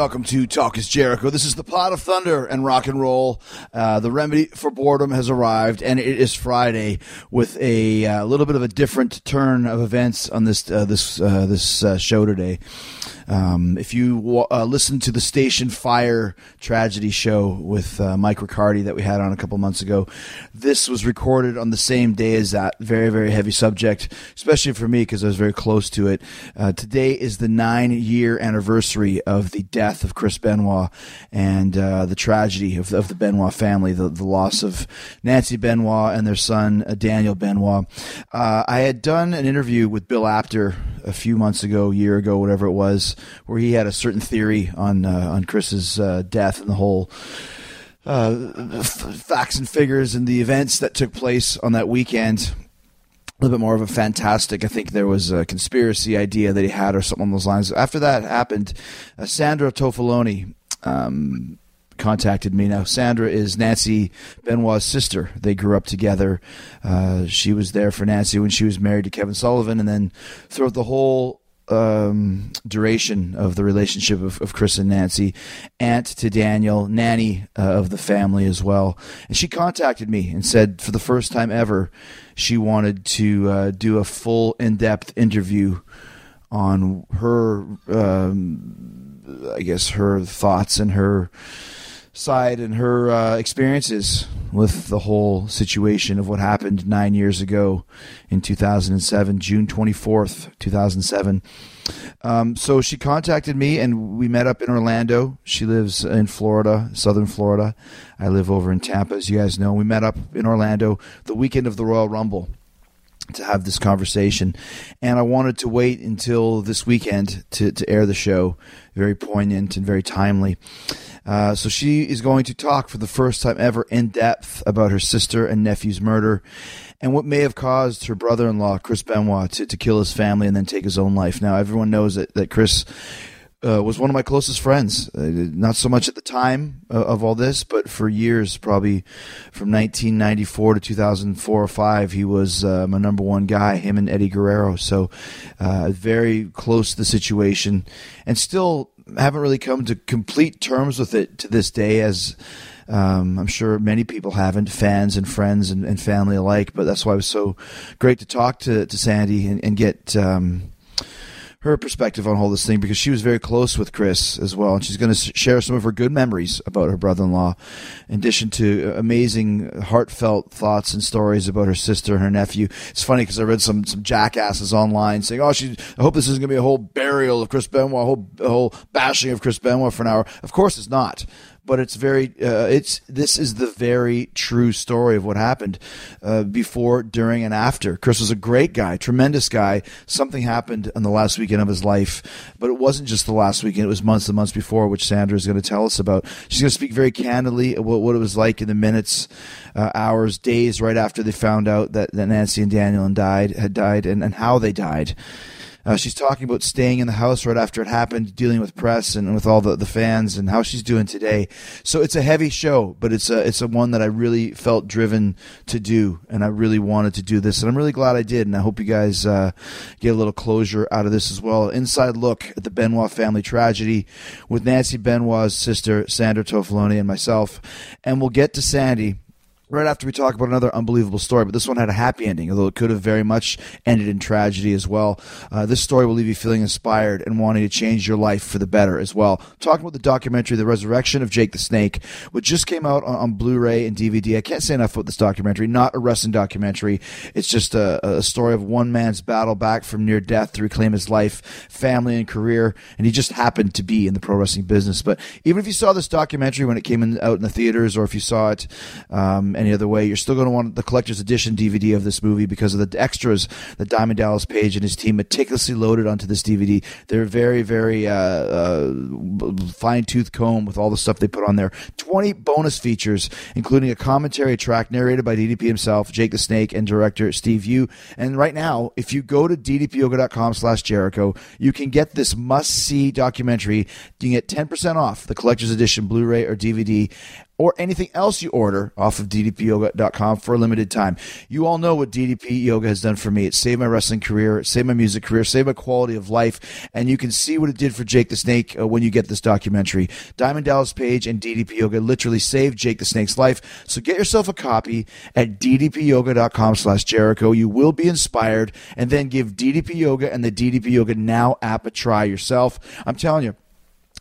welcome to Talk is Jericho. This is the pod of thunder and rock and roll. Uh, the remedy for boredom has arrived, and it is Friday with a uh, little bit of a different turn of events on this uh, this uh, this uh, show today. Um, if you uh, listen to the Station Fire tragedy show with uh, Mike Riccardi that we had on a couple months ago, this was recorded on the same day as that. Very, very heavy subject, especially for me because I was very close to it. Uh, today is the nine year anniversary of the death of Chris Benoit and uh, the tragedy of, of, the Benoit family, the, the loss of Nancy Benoit and their son, uh, Daniel Benoit. Uh, I had done an interview with Bill Apter a few months ago, year ago, whatever it was, where he had a certain theory on uh, on Chris's uh, death and the whole uh, facts and figures and the events that took place on that weekend. A little bit more of a fantastic. I think there was a conspiracy idea that he had, or something along those lines. After that happened, uh, Sandra Toffoloni. Um, contacted me. Now, Sandra is Nancy Benoit's sister. They grew up together. Uh, she was there for Nancy when she was married to Kevin Sullivan, and then throughout the whole um, duration of the relationship of, of, Chris and Nancy, aunt to Daniel, nanny uh, of the family as well. And she contacted me and said, for the first time ever, she wanted to uh, do a full, in depth interview on her, um, I guess, her thoughts and her side and her uh, experiences with the whole situation of what happened nine years ago in 2007, June 24th, 2007. Um, so she contacted me and we met up in Orlando. She lives in Florida, southern Florida. I live over in Tampa, as you guys know. We met up in Orlando the weekend of the Royal Rumble to have this conversation. And I wanted to wait until this weekend to, to air the show. Very poignant and very timely. Uh, so she is going to talk for the first time ever in depth about her sister and nephew's murder and what may have caused her brother in law, Chris Benoit, to, to kill his family and then take his own life. Now, everyone knows that, that Chris. Uh, was one of my closest friends. Uh, not so much at the time uh, of all this, but for years, probably from 1994 to 2004 or five, he was uh, my number one guy. Him and Eddie Guerrero. So, uh, very close to the situation, and still haven't really come to complete terms with it to this day, as um, I'm sure many people haven't, fans and friends and, and, family alike. But that's why it was so great to talk to, to Sandy and, and get um, her perspective on all this thing because she was very close with Chris as well, and she's going to share some of her good memories about her brother-in-law, in addition to uh, amazing, heartfelt thoughts and stories about her sister and her nephew. It's funny because I read some some jackasses online saying, "Oh, she, I hope this isn't going to be a whole burial of Chris Benoit, a whole, a whole bashing of Chris Benoit for an hour." Of course, it's not but it's very uh, it's this is the very true story of what happened uh, before, during, and after. Chris was a great guy, tremendous guy. Something happened on the last weekend of his life, but it wasn't just the last weekend; it was months and months before, which Sandra is going to tell us about. She's going to speak very candidly about what it was like in the minutes, uh, hours, days right after they found out that, that Nancy and Daniel and died had died, and, and how they died. Uh, she's talking about staying in the house right after it happened, dealing with press and with all the, the fans, and how she's doing today. So it's a heavy show, but it's a it's a one that I really felt driven to do, and I really wanted to do this, and I'm really glad I did. And I hope you guys uh, get a little closure out of this as well. Inside look at the Benoit family tragedy with Nancy Benoit's sister Sandra Toffoloni and myself, and we'll get to Sandy right after we talk about another unbelievable story. But this one had a happy ending, although it could have very much ended in tragedy as well. Uh, this story will leave you feeling inspired and wanting to change your life for the better as well. Talking about the documentary, The Resurrection of Jake the Snake, which just came out on, on Blu ray and DVD. I can't say enough about this documentary. Not a wrestling documentary, it's just a, a story of one man's battle back from near death to reclaim his life, family, and career. And he just happened to be in the pro wrestling business. But even if you saw this documentary when it came in, out in the theaters, or if you saw it, um, any other way. You're still going to want the collector's edition DVD of this movie because of the extras that Diamond Dallas Page and his team meticulously loaded onto this DVD. They're very, very uh, uh, fine tooth comb with all the stuff they put on there. 20 bonus features, including a commentary track narrated by DDP himself, Jake the Snake, and director Steve Yu. And right now, if you go to ddpyoga.com slash Jericho, you can get this must see documentary. You can get 10% off the collector's edition Blu ray or DVD or anything else you order off of ddpyoga.com for a limited time. You all know what DDP Yoga has done for me. It saved my wrestling career, it saved my music career, saved my quality of life, and you can see what it did for Jake the Snake uh, when you get this documentary. Diamond Dallas Page and DDP Yoga literally saved Jake the Snake's life. So get yourself a copy at ddpyoga.com slash Jericho. You will be inspired, and then give DDP Yoga and the DDP Yoga Now app a try yourself. I'm telling you,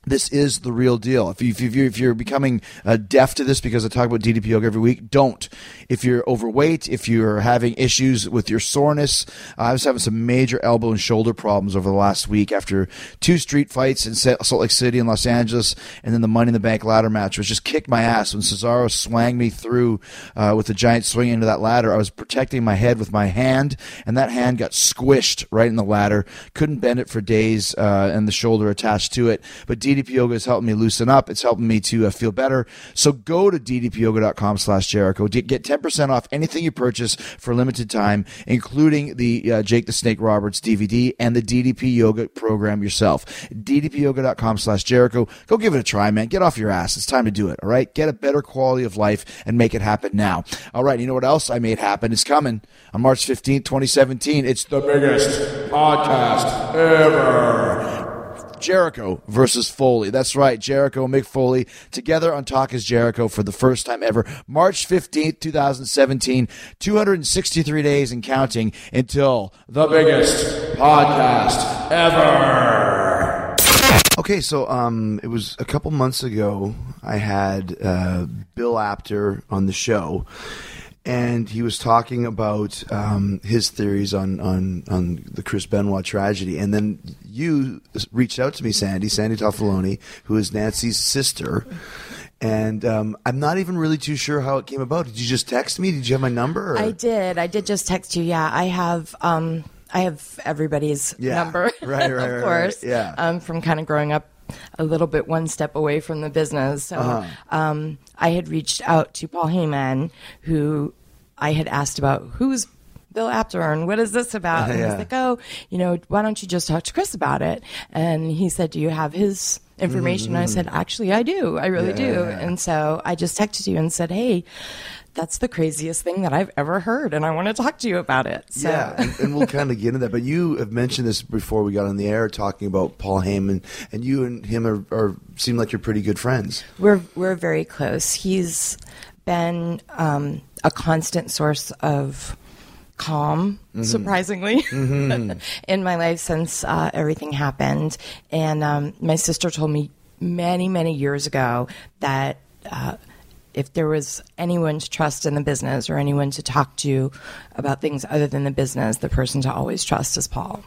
this is the real deal. If, you, if, you, if you're becoming uh, deaf to this because I talk about DDP yoga every week, don't. If you're overweight, if you're having issues with your soreness, uh, I was having some major elbow and shoulder problems over the last week after two street fights in Salt Lake City and Los Angeles, and then the Money in the Bank ladder match, which just kicked my ass when Cesaro swang me through uh, with a giant swing into that ladder. I was protecting my head with my hand, and that hand got squished right in the ladder. Couldn't bend it for days, uh, and the shoulder attached to it. But DDP Yoga is helping me loosen up. It's helping me to uh, feel better. So go to ddpyoga.com slash Jericho. Get 10% off anything you purchase for a limited time, including the uh, Jake the Snake Roberts DVD and the DDP Yoga program yourself. ddpyoga.com slash Jericho. Go give it a try, man. Get off your ass. It's time to do it, all right? Get a better quality of life and make it happen now. All right, you know what else I made happen? It's coming on March 15th, 2017. It's the biggest podcast ever. Jericho versus Foley. That's right, Jericho and Mick Foley together on Talk is Jericho for the first time ever. March 15th, 2017, 263 days and counting until the biggest podcast ever. Okay, so um, it was a couple months ago. I had uh, Bill Apter on the show, and he was talking about um, his theories on, on on the Chris Benoit tragedy. And then you reached out to me, Sandy, Sandy Toffoloni, who is Nancy's sister. And um, I'm not even really too sure how it came about. Did you just text me? Did you have my number? Or? I did. I did just text you. Yeah, I have. Um, I have everybody's Yeah. number, Right, right, of right, right. course. Yeah. Um, from kind of growing up a little bit one step away from the business. So Uh-huh. um, I had reached out to Paul Heyman, who I had asked about who's Bill Apter and what is this about? And he Yeah. was like, oh, you know, why don't you just talk to Chris about it? And he said, do you have his information? And I said, actually, I do. I really Mm-hmm. Yeah, do. yeah. And so I just texted you and said, hey, that's the craziest thing that I've ever heard, and I want to talk to you about it. So, Yeah, and, and we'll kind of get into that. But you have mentioned this before we got on the air, talking about Paul Heyman, and you and him are, are seem like you're pretty good friends. we're we're very close. He's been um, a constant source of calm, surprisingly, in my life since uh, everything happened. And um, my sister told me many, many years ago that. Uh, if there was anyone to trust in the business or anyone to talk to about things other than the business, the person to always trust is Paul.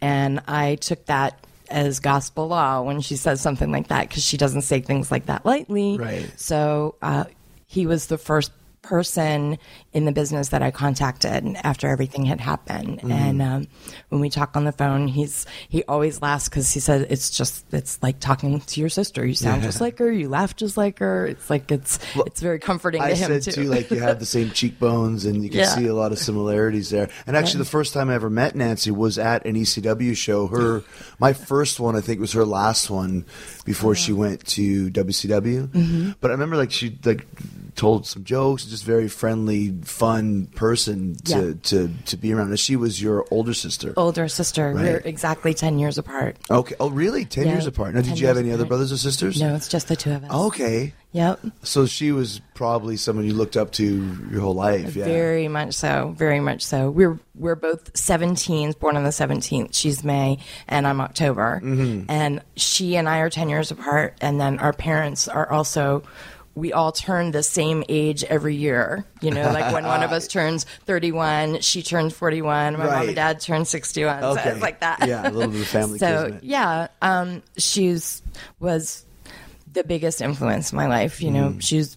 And I took that as gospel law when she says something like that because she doesn't say things like that lightly. Right. So uh, he was the first person in the business that I contacted after everything had happened. And um, when we talk on the phone, he's he always laughs because he said it's just it's like talking to your sister. You sound just like her. You laugh just like her. It's like it's it's very comforting I to him said too. too, like you have the same cheekbones, and you can Yeah. see a lot of similarities there. And actually, the first time I ever met Nancy was at an ECW show. Her, my first one, I think, was her last one before she went to WCW. Mm-hmm. But I remember, like she like told some jokes, just very friendly, fun person to Yeah. to to be around. And she was your older sister. Older sister. Right. We're exactly ten years apart. Okay. Oh, really? Ten Yeah, years apart. Now, did you have any other brothers or sisters? No, it's just the two of us. Okay. Yep. So she was probably someone you looked up to your whole life. Yeah. Very much so. Very much so. We're we're both 17s, born on the 17th. She's May and I'm October. Mm-hmm. And she and I are 10 years apart. And then our parents are also. We all turn the same age every year. You know, like when one of us turns 31, she turns 41, my mom and dad turn 61. So it's like that. Yeah, a little bit of family So, yeah, um, she's was the biggest influence in my life. You Mm. know, she's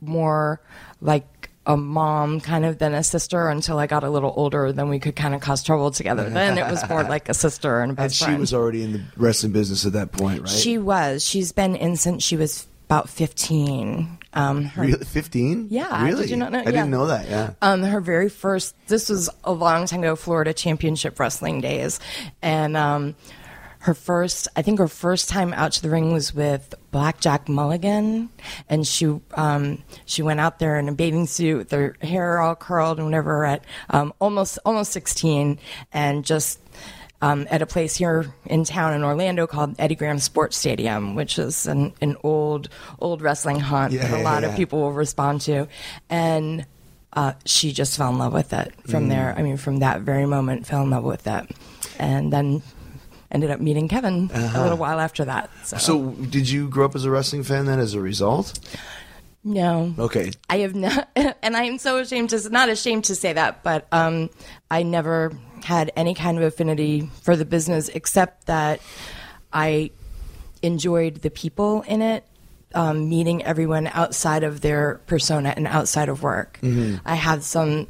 more like a mom kind of than a sister until I got a little older. Then we could kind of cause trouble together. Then it was more like a sister and a And she friend. was already in the wrestling business at that point, right? She was. She's been in since she was about 15. Um, her, really fifteen. Yeah, really? did you not know? I didn't know that. Yeah. um, her very first, this was a long time ago, Florida Championship Wrestling days. And um, her first, I think her first time out to the ring was with Blackjack Mulligan, and she um, she went out there in a bathing suit, with her hair all curled and whatever, at um, almost almost sixteen, and just um, at a place here in town in Orlando called Eddie Graham Sports Stadium, which is an, an old old wrestling haunt Yeah, that a lot yeah. of people will respond to, and uh, she just fell in love with it Mm. from there. I mean, from that very moment, fell in love with it, and then ended up meeting Kevin a little while after that. So, Uh-huh. So, did you grow up as a wrestling fan then as a result? no, Okay. I have not, and I am so ashamed to not ashamed to say that, but um, I never had any kind of affinity for the business except that I enjoyed the people in it, um, meeting everyone outside of their persona and outside of work. I had some.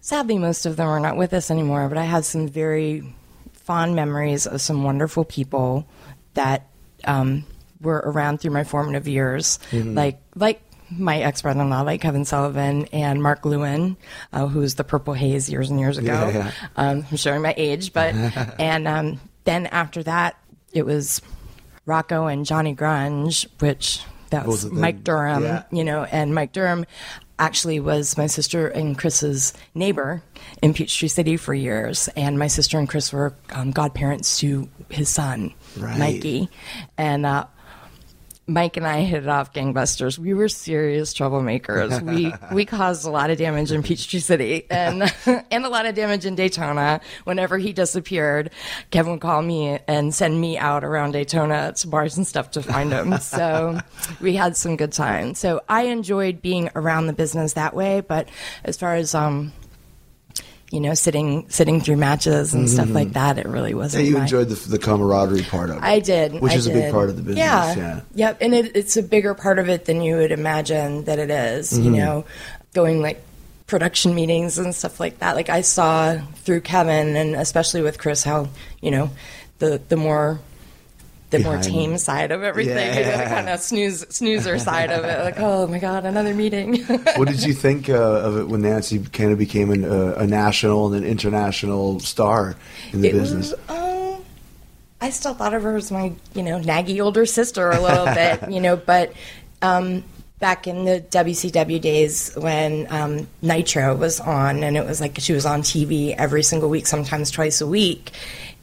Sadly, most of them are not with us anymore, but I had some very fond memories of some wonderful people that um, were around through my formative years, like like my ex brother in law, like Kevin Sullivan and Mark Lewin, uh, who was the Purple Haze years and years ago. Yeah, yeah. Um, I'm showing my age, but and um, then after that, it was Rocco and Johnny Grunge, which that was them, Mike Durham, yeah. you know, and Mike Durham actually was my sister and Chris's neighbor in Peachtree City for years, and my sister and Chris were um, godparents to his son, Right. Mikey, and. Uh, Mike and I hit it off gangbusters. We were serious troublemakers. We we caused a lot of damage in Peachtree City and and a lot of damage in Daytona. Whenever he disappeared, Kevin would call me and send me out around Daytona to bars and stuff to find him. So we had some good times. So I enjoyed being around the business that way. But as far as um, you know, sitting sitting through matches and stuff like that, it really wasn't. And you my- enjoyed the, the camaraderie part of it. I did, Which I is a big part of the business. Yeah, Yeah. yep, and it, it's a bigger part of it than you would imagine that it is, Mm-hmm. You know, going like production meetings and stuff like that. Like I saw through Kevin and especially with Chris how you know the the more the more tame side of everything, you know, the kind of snooze snoozer side of it. Like, oh my god, another meeting. what did you think uh, of it when Nancy kind of became an, uh, a national and an international star in the It business? was, um, I still thought of her as my, you know, naggy older sister a little bit, you know, but um, back in the WCW days when um, Nitro was on and it was like she was on TV every single week, sometimes twice a week,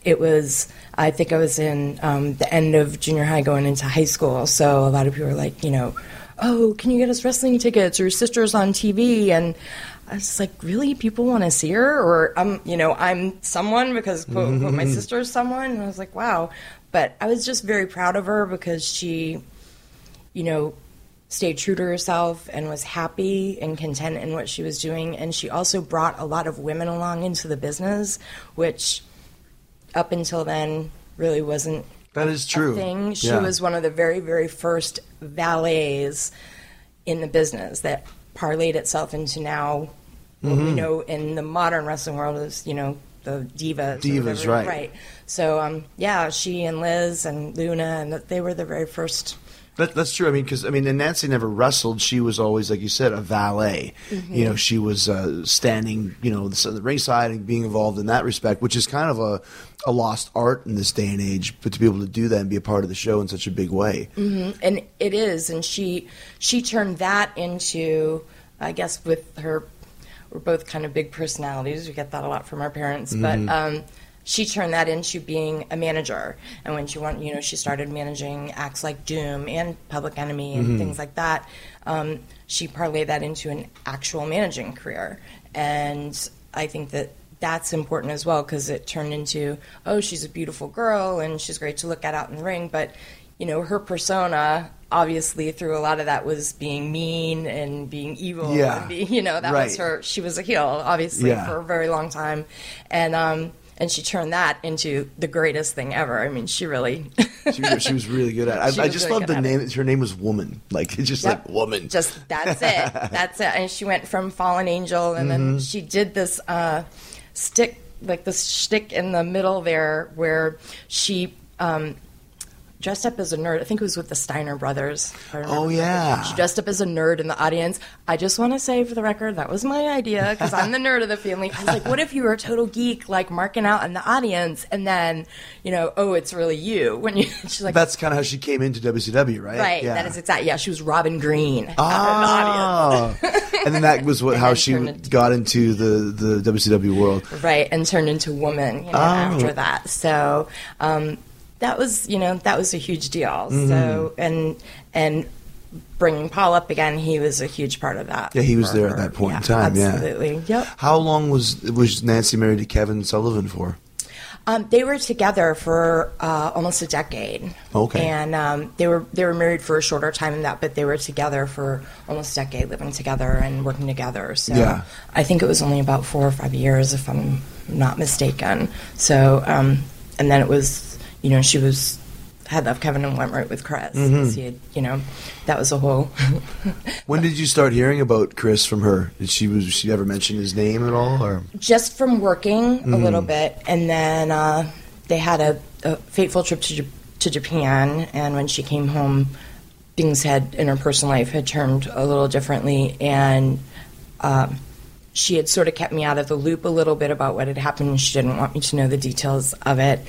it was, I think I was in um, the end of junior high going into high school. So a lot of people were like, you know, oh, can you get us wrestling tickets? Your sister's on TV. And I was like, really? People want to see her? Or I'm, you know, I'm someone because quote, unquote, my sister's someone. And I was like, wow. But I was just very proud of her because she, you know, stayed true to herself and was happy and content in what she was doing. And she also brought a lot of women along into the business, which up until then really wasn't That is true. thing. She Yeah. was one of the very, very first valets in the business that parlayed itself into now what Mm-hmm. we know in the modern wrestling world is, you know, the divas. Divas, right. Right. So, um, yeah, she and Liz and Luna, and they were the very first. That, that's true. I mean, because I mean, and Nancy never wrestled. She was always, like you said, a valet. Mm-hmm. You know, she was uh, standing, you know, the, the ringside and being involved in that respect, which is kind of a, a lost art in this day and age. But to be able to do that and be a part of the show in such a big way, and it is and she she turned that into i guess with her we're both kind of big personalities. We get that a lot from our parents but um she turned that into being a manager. And when she went you know she started managing acts like doom and public enemy and things like that um, she parlayed that into an actual managing career. And i think that that's important as well because it turned into oh she's a beautiful girl and she's great to look at out in the ring but you know her persona obviously through a lot of that was being mean and being evil Yeah. being, you know that Right. was her she was a heel obviously Yeah. for a very long time and um and she turned that into the greatest thing ever i mean she really she, was- she was really good at. it. I, I just really love the name. Her name was Woman. Like it's just Yep. like woman. just that's it that's it and she went from fallen angel and Mm-hmm. then she did this uh stick like this stick in the middle there where she um dressed up as a nerd. I think it was with the Steiner brothers. if I remember Oh, yeah. She dressed up as a nerd in the audience. I just want to say for the record, that was my idea because I'm the nerd of the family. I was like, what if you were a total geek, like marking out in the audience, and then, you know, oh, it's really you when you. She's like, That's kind of how she came into WCW, right? right. Yeah. That is exactly. Yeah, she was Robin Green. Oh, and then that was what how she into- got into the the WCW world. right and turned into woman you know Oh. after that so um, that was you know that was a huge deal so Mm-hmm. and and bringing paul up again he was a huge part of that Yeah, he was there at that point in Yeah, time, yeah. absolutely yep How long was was Nancy married to Kevin Sullivan for? um, they were together for uh, almost a decade. Okay. and um, they were they were married for a shorter time than that, but they were together for almost a decade, living together and working together. So Yeah. I think it was only about four or five years, if I'm not mistaken. So um, and then it was, you know, she was had left Kevin and went right with Chris. Mm-hmm. He had, you know, that was a whole. When did you start hearing about Chris from her? Did she was she ever mention his name at all? Or just from working Mm-hmm. a little bit, and then uh, they had a, a fateful trip to J- to Japan. And when she came home, things had in her personal life had turned a little differently, and um, she had sort of kept me out of the loop a little bit about what had happened. She didn't want me to know the details of it.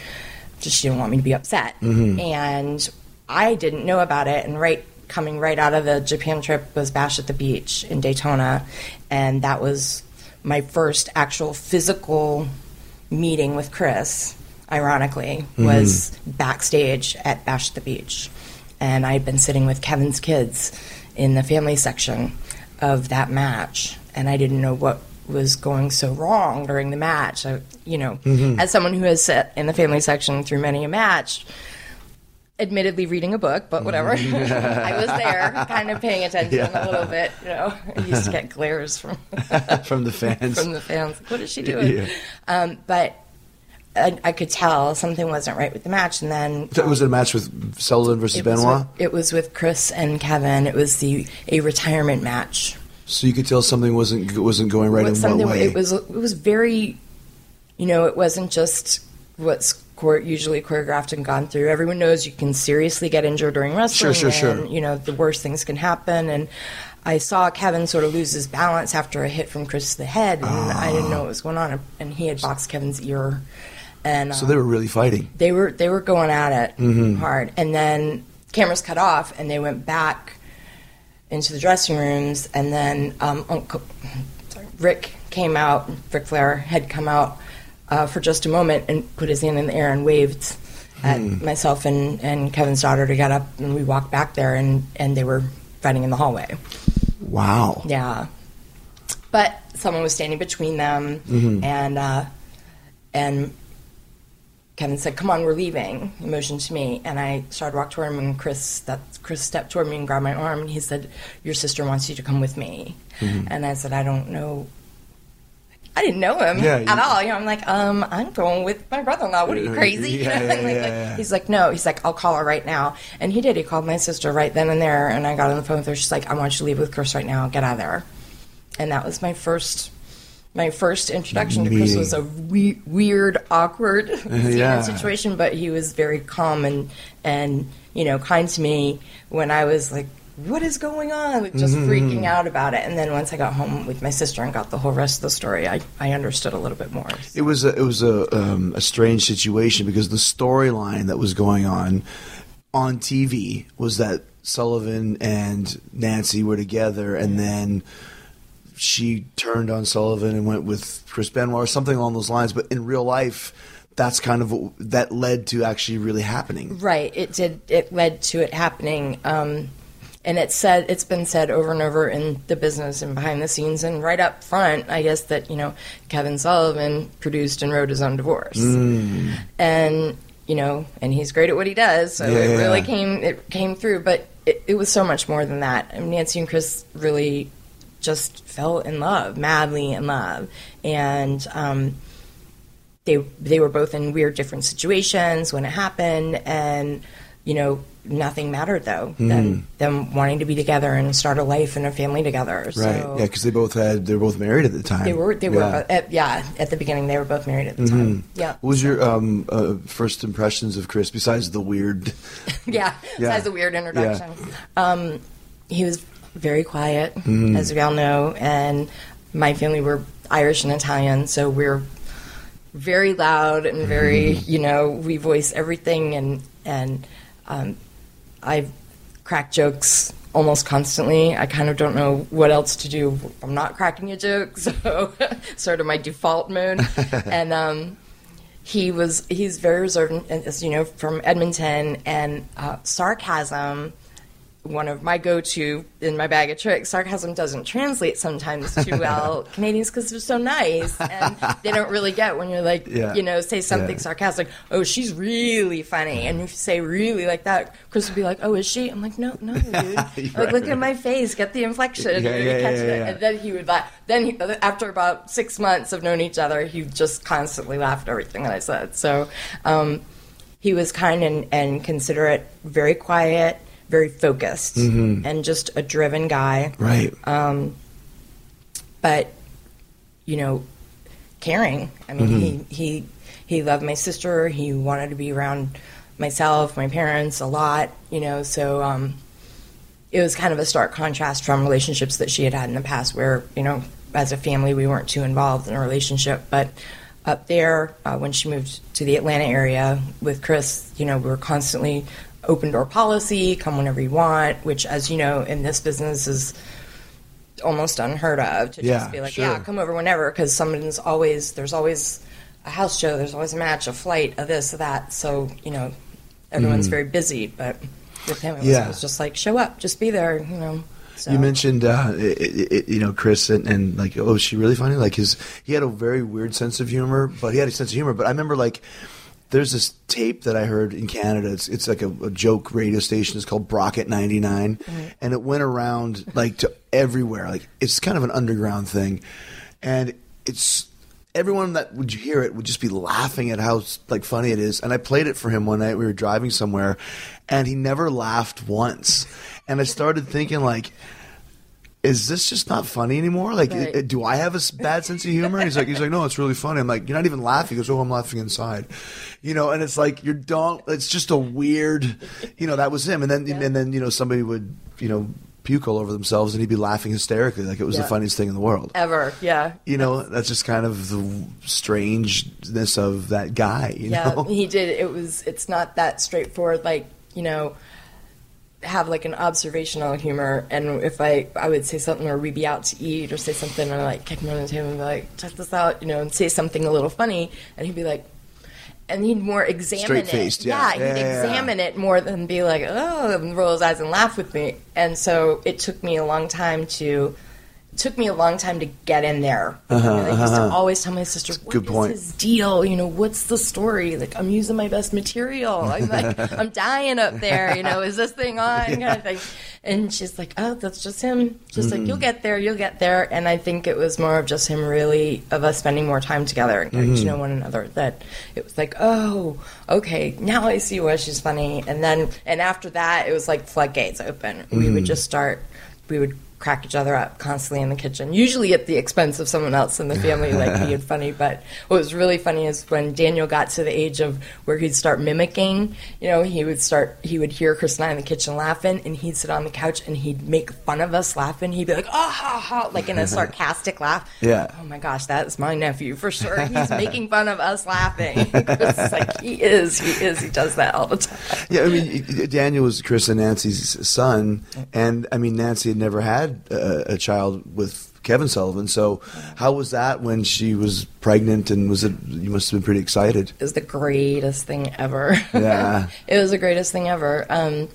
Just she didn't want me to be upset, mm-hmm. and I didn't know about it. And right coming right out of the Japan trip was Bash at the Beach in Daytona, and that was my first actual physical meeting with Chris. Ironically, mm-hmm. was backstage at Bash at the Beach, and I'd been sitting with Kevin's kids in the family section of that match, and I didn't know what was going so wrong during the match. I, you know, as someone who has sat in the family section through many a match, admittedly reading a book, but whatever. I was there, kind of paying attention a little bit. You know, I used to get glares from from the fans? from the fans. What is she doing? Yeah. Um, but I, I could tell something wasn't right with the match, and then That was it a match with Sullivan versus it was, Benoit. with, it was with Chris and Kevin. It was the a retirement match. So you could tell something wasn't wasn't going right in what way. it was it was very you know it wasn't just what's chor- usually choreographed and gone through everyone knows you can seriously get injured during wrestling Sure, sure, and sure. you know the worst things can happen and I saw Kevin sort of lose his balance after a hit from Chris to the head and I didn't know what was going on and he had boxed Kevin's ear and so they were really fighting. they were they were going at it Mm-hmm. hard, and then cameras cut off, and they went back into the dressing rooms, and then um, Uncle sorry, Rick came out. Ric Flair had come out uh, for just a moment and put his hand in the air and waved at Hmm. myself and, and Kevin's daughter to get up, and we walked back there, and and they were fighting in the hallway. Wow. Yeah. But someone was standing between them, Mm-hmm. and uh, and Kevin said, "Come on, we're leaving." He motioned to me, and I started to walk toward him. And Chris, that Chris stepped toward me and grabbed my arm, and he said, "Your sister wants you to come with me." Mm-hmm. And I said, "I don't know." I didn't know him Yeah, at all. You know, I'm like, um, I'm going with my brother-in-law. What are you crazy? yeah, You know, yeah, like- yeah, like- yeah. He's like, no. He's like, I'll call her right now. And he did. He called my sister right then and there. And I got on the phone with her. She's like, I want you to leave with Chris right now. Get out of there. And that was my first, my first introduction to Chris was a we- weird, awkward Yeah. situation. But he was very calm and and you know kind to me when I was like. What is going on? Like just Mm-hmm. freaking out about it. And then once I got home with my sister and got the whole rest of the story, I, I understood a little bit more. It was a, it was a um, a strange situation because the storyline that was going on on TV was that Sullivan and Nancy were together, and then she turned on Sullivan and went with Chris Benoit or something along those lines. But in real life, that's kind of what, that led to actually really happening. Right. It did. It led to it happening. Um, and it's said it's been said over and over in the business and behind the scenes and right up front. I guess that you know Kevin Sullivan produced and wrote his own divorce, and you know, and he's great at what he does. So Yeah, it really came. It came through, but it, it was so much more than that. I mean, Nancy and Chris really just fell in love, madly in love, and. Um, they they were both in weird different situations when it happened and you know nothing mattered though than them wanting to be together and start a life and a family together. Right. So yeah, because they both had they were both married at the time. they were they were Yeah. both, at, yeah at the beginning they were both married at the time. Yeah. What was your um, uh, first impressions of Chris besides the weird? yeah, Yeah. Besides the weird introduction. Um, he was very quiet, as we all know, and my family were Irish and Italian, so we're very loud and very, you know, we voice everything, and and um, I crack jokes almost constantly. I kind of don't know what else to do. I'm not cracking a joke, so sort of my default mode, and. Um, he was he's very reserved as you know from edmonton and uh, sarcasm one of my go-to in my bag of tricks sarcasm doesn't translate sometimes too well canadians because they're so nice and they don't really get when you're like Yeah. you know say something Yeah. sarcastic oh she's really funny and if you say really like that chris would be like oh is she i'm like no no dude like Right. look at my face get the inflection Yeah, yeah, catch it. and then he would laugh then he, after about six months of knowing each other he just constantly laughed at everything that i said so um, he was kind and, and considerate very quiet very focused and just a driven guy Right. but you know, caring. I mean, he he he loved my sister. He wanted to be around myself, my parents a lot. You know, so um, it was kind of a stark contrast from relationships that she had had in the past, where you know, as a family, we weren't too involved in a relationship, but. Up there, uh, when she moved to the Atlanta area with Chris, you know, we were constantly open door policy, come whenever you want, which, as you know, in this business is almost unheard of to Yeah, just be like, sure. yeah, come over whenever, because someone's always there's always a house show, there's always a match, a flight, a this, a that. So you know, everyone's very busy, but with him, it was. Yeah. it was just like show up, just be there, you know. So. You mentioned, uh, it, it- you know, Chris, and, and like, oh, is she really funny? Like his, he had a very weird sense of humor, but he had a sense of humor. But I remember, like, there's this tape that I heard in Canada. It's it's like a, a joke radio station. It's called Brocket 99, and it went around like to everywhere. Like it's kind of an underground thing, and it's everyone that would hear it would just be laughing at how like funny it is. And I played it for him one night. We were driving somewhere, and he never laughed once. And I started thinking like is this just not funny anymore? Like, Right. Uh, do I have a bad sense of humor? He's like, he's like, no, it's really funny. I'm like, you're not even laughing. He goes, oh, I'm laughing inside, you know. And it's like, you don't. It's just a weird, you know. That was him. And then, and then, you know, somebody would, you know, puke all over themselves, and he'd be laughing hysterically, like it was the funniest thing in the world. ever, yeah. You know, that's just kind of the strangeness of that guy. You yeah, know, he did. It was. It's not that straightforward. Like you know, have like an observational humor. And if I I would say something, or we'd be out to eat, or say something, and I like kick him on the table and be like, check this out, you know, and say something a little funny, and he'd be like. And he'd more examine it. Straight-faced, yeah. he'd Yeah, yeah, yeah. examine it more than be like, oh, and roll his eyes and laugh with me. And so it took me a long time to took me a long time to get in there. Uh-huh, you know, I used to uh-huh. always tell my sister, "What good is point. his deal? You know, what's the story? Like, I'm using my best material. I'm like, I'm dying up there. You know, is this thing on? Kind of thing. And she's like, oh, that's just him. She's like, mm-hmm. you'll get there, you'll get there. And I think it was more of just him, really, of us spending more time together and getting to know one another. That it was like, oh, okay, now I see why she's funny. And then, and after that, it was like floodgates open. We would mm. just start. We would crack each other up constantly in the kitchen, usually at the expense of someone else in the family, like being funny. But what was really funny is when Daniel got to the age of where he'd start mimicking. You know, he would start. He would hear Chris and I in the kitchen laughing, and he'd sit on the couch and he'd make fun of us laughing. He'd be like, "Ah ha ha," like in a sarcastic laugh. Yeah. Oh my gosh, that's my nephew for sure. He's making fun of us laughing. Chris is like, he is. He is. He does that all the time. Yeah, I mean, Daniel was Chris and Nancy's son, and I mean, Nancy had never had a, a child with Kevin Sullivan. So, how was that when she was pregnant? And was it? You must have been pretty excited. It was the greatest thing ever. Yeah. it was the greatest thing ever. Um,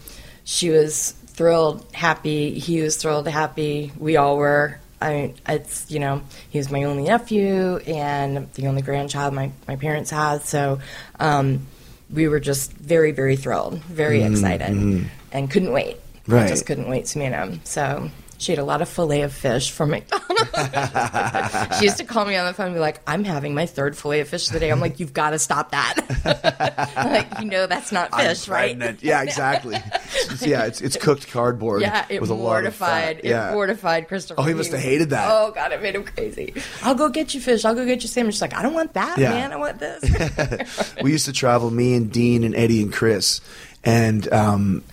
she was thrilled, happy. He was thrilled, happy. We all were. I mean, it's you know, he was my only nephew and the only grandchild my my parents had. So, um, we were just very, very thrilled, very excited, and couldn't wait. Right. Just couldn't wait to meet him. So. She ate a lot of fillet of fish from McDonald's. she used to call me on the phone and be like, I'm having my third fillet of fish today. I'm like, you've got to stop that. like, you know, that's not fish, right? Yeah, exactly. Yeah, it's it's cooked cardboard. Yeah, it with a lot of mortified. It Yeah. mortified Christopher. Oh, he must have hated that. Oh God, it made him crazy. I'll go get you fish. I'll go get you sandwich. She's like, I don't want that, Yeah. man. I want this. we used to travel, me and Dean and Eddie and Chris, and um,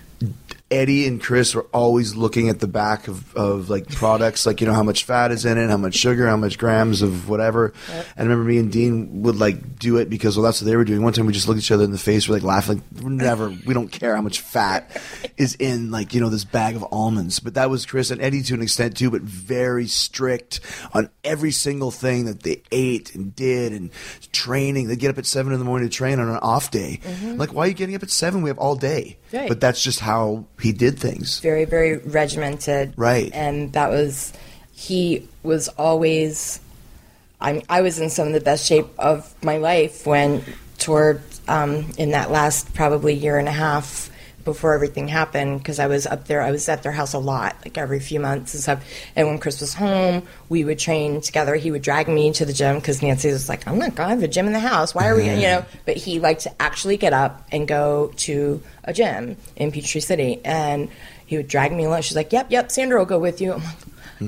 Eddie and Chris were always looking at the back of, of like products, like you know how much fat is in it, how much sugar, how much grams of whatever. Yep. And I remember me and Dean would like do it because well that's what they were doing. One time we just looked at each other in the face, we're like laughing, like we're never, we don't care how much fat is in like you know this bag of almonds. But that was Chris and Eddie to an extent too, but very strict on every single thing that they ate and did and training. They get up at seven in the morning to train on an off day. Mm-hmm. Like why are you getting up at seven? We have all day. Right. But that's just how he did things. very, very regimented. Right. And that was, he was always, I, I was in some of the best shape of my life when, toward, um, in that last probably year and a half before everything happened, because I was up there, I was at their house a lot, like every few months and stuff. And when Chris was home, we would train together. He would drag me to the gym because Nancy was like, I'm not going to have a gym in the house. Why are we, you know? But he liked to actually get up and go to a gym in Peachtree City. And he would drag me along. She's like, "Yep, yep, Sandra will go with you." I'm like,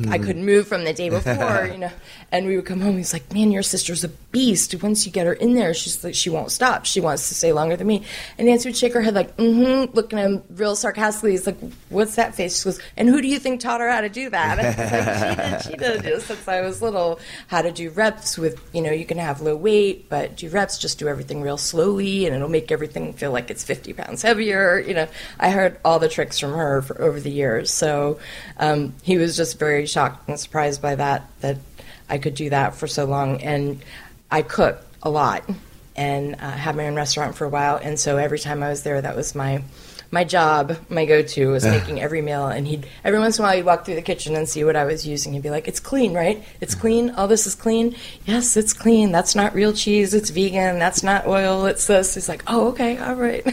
I couldn't move from the day before, you know. And we would come home. He's like, "Man, your sister's a beast. Once you get her in there, she's like, she won't stop. She wants to stay longer than me." And Nancy would shake her head like, "Mm-hmm," looking at him real sarcastically. He's like, "What's that face?" She goes, "And who do you think taught her how to do that?" And like, she did. She did since I was little. How to do reps with, you know, you can have low weight, but do reps. Just do everything real slowly, and it'll make everything feel like it's 50 pounds heavier. You know, I heard all the tricks from her for over the years. So um, he was just very shocked and surprised by that. That I could do that for so long, and I cook a lot and uh, had my own restaurant for a while. And so every time I was there, that was my my job, my go-to was making every meal. And he'd every once in a while he'd walk through the kitchen and see what I was using. He'd be like, "It's clean, right? It's clean. All this is clean. Yes, it's clean. That's not real cheese. It's vegan. That's not oil. It's this." He's like, "Oh, okay, all right."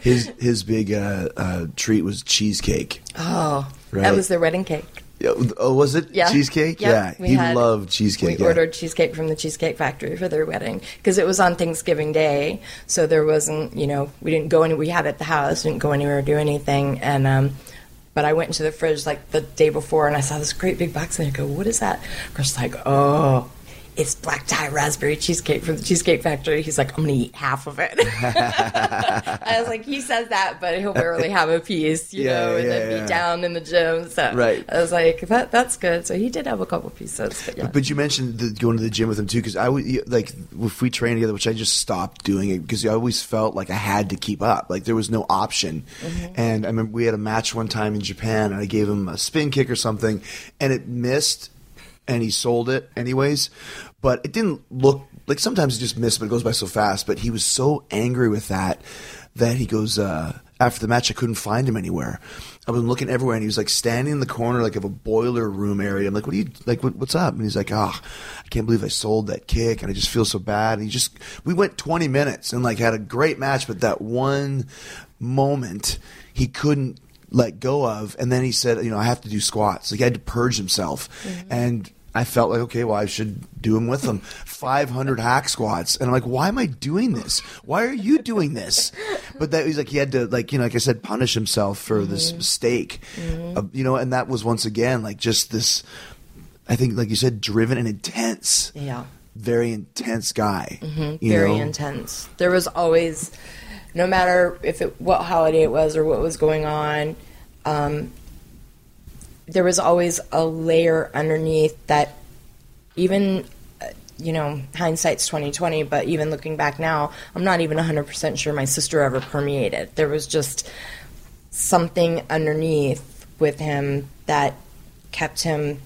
His his big uh, uh, treat was cheesecake. oh, Right. that was their wedding cake. Yeah, Oh, was it Yeah. cheesecake? Yeah, he had- loved cheesecake. We yeah. ordered cheesecake from the Cheesecake Factory for their wedding because it was on Thanksgiving Day, so there wasn't, you know, we didn't go any. We had it at the house, didn't go anywhere or do anything, and um, but I went into the fridge like the day before, and I saw this great big box, and I go, "What is that?" Chris like, "Oh." It's black tie raspberry cheesecake from the Cheesecake Factory. He's like, I'm gonna eat half of it. I was like, he says that, but he'll barely have a piece, you Yeah, know, and yeah, then yeah. be down in the gym. So Right. I was like, that that's good. So he did have a couple pieces. But. But you mentioned the, going to the gym with him too, because I would like if we train together, which I just stopped doing it because I always felt like I had to keep up, like there was no option. Mm-hmm. And I remember we had a match one time in Japan, and I gave him a spin kick or something, and it missed, and he sold it anyways. But it didn't look like sometimes it just missed, but it goes by so fast. But he was so angry with that that he goes uh, after the match. I couldn't find him anywhere. I've been looking everywhere, and he was like standing in the corner, like of a boiler room area. I'm like, "What are you like? What, what's up?" And he's like, "Ah, I can't believe I sold that kick, and I just feel so bad." And he just, we went 20 minutes and like had a great match, but that one moment he couldn't let go of, and then he said, "You know, I have to do squats." Like he had to purge himself, and. I felt like okay, well, I should do them with them. Five hundred hack squats, and I'm like, why am I doing this? Why are you doing this? But that he's like, he had to like you know, like I said, punish himself for this mistake, Uh, you know, and that was once again like just this. I think, like you said, driven and intense. Yeah. very intense guy. you very know? intense. There was always, no matter if it what holiday it was or what was going on, um, there was always a layer underneath that. Even, uh, you know, hindsight's twenty twenty. But even looking back now, I'm not even hundred percent sure my sister ever permeated. There was just something underneath with him that kept him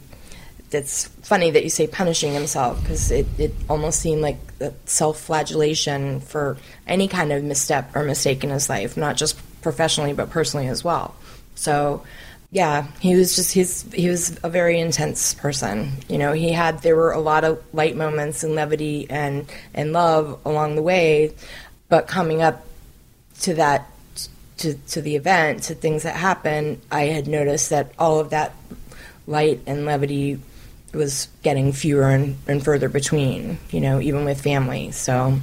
it's funny that you say punishing himself because it, it almost seemed like self flagellation for any kind of misstep or mistake in his life, not just professionally but personally as well. So, yeah, he was just he's he was a very intense person. You know, he had there were a lot of light moments and levity and and love along the way, but coming up to that to to the event to things that happened, I had noticed that all of that light and levity was getting fewer and, and further between, you know, even with family. So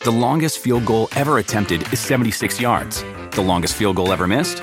The longest field goal ever attempted is 76 yards. The longest field goal ever missed?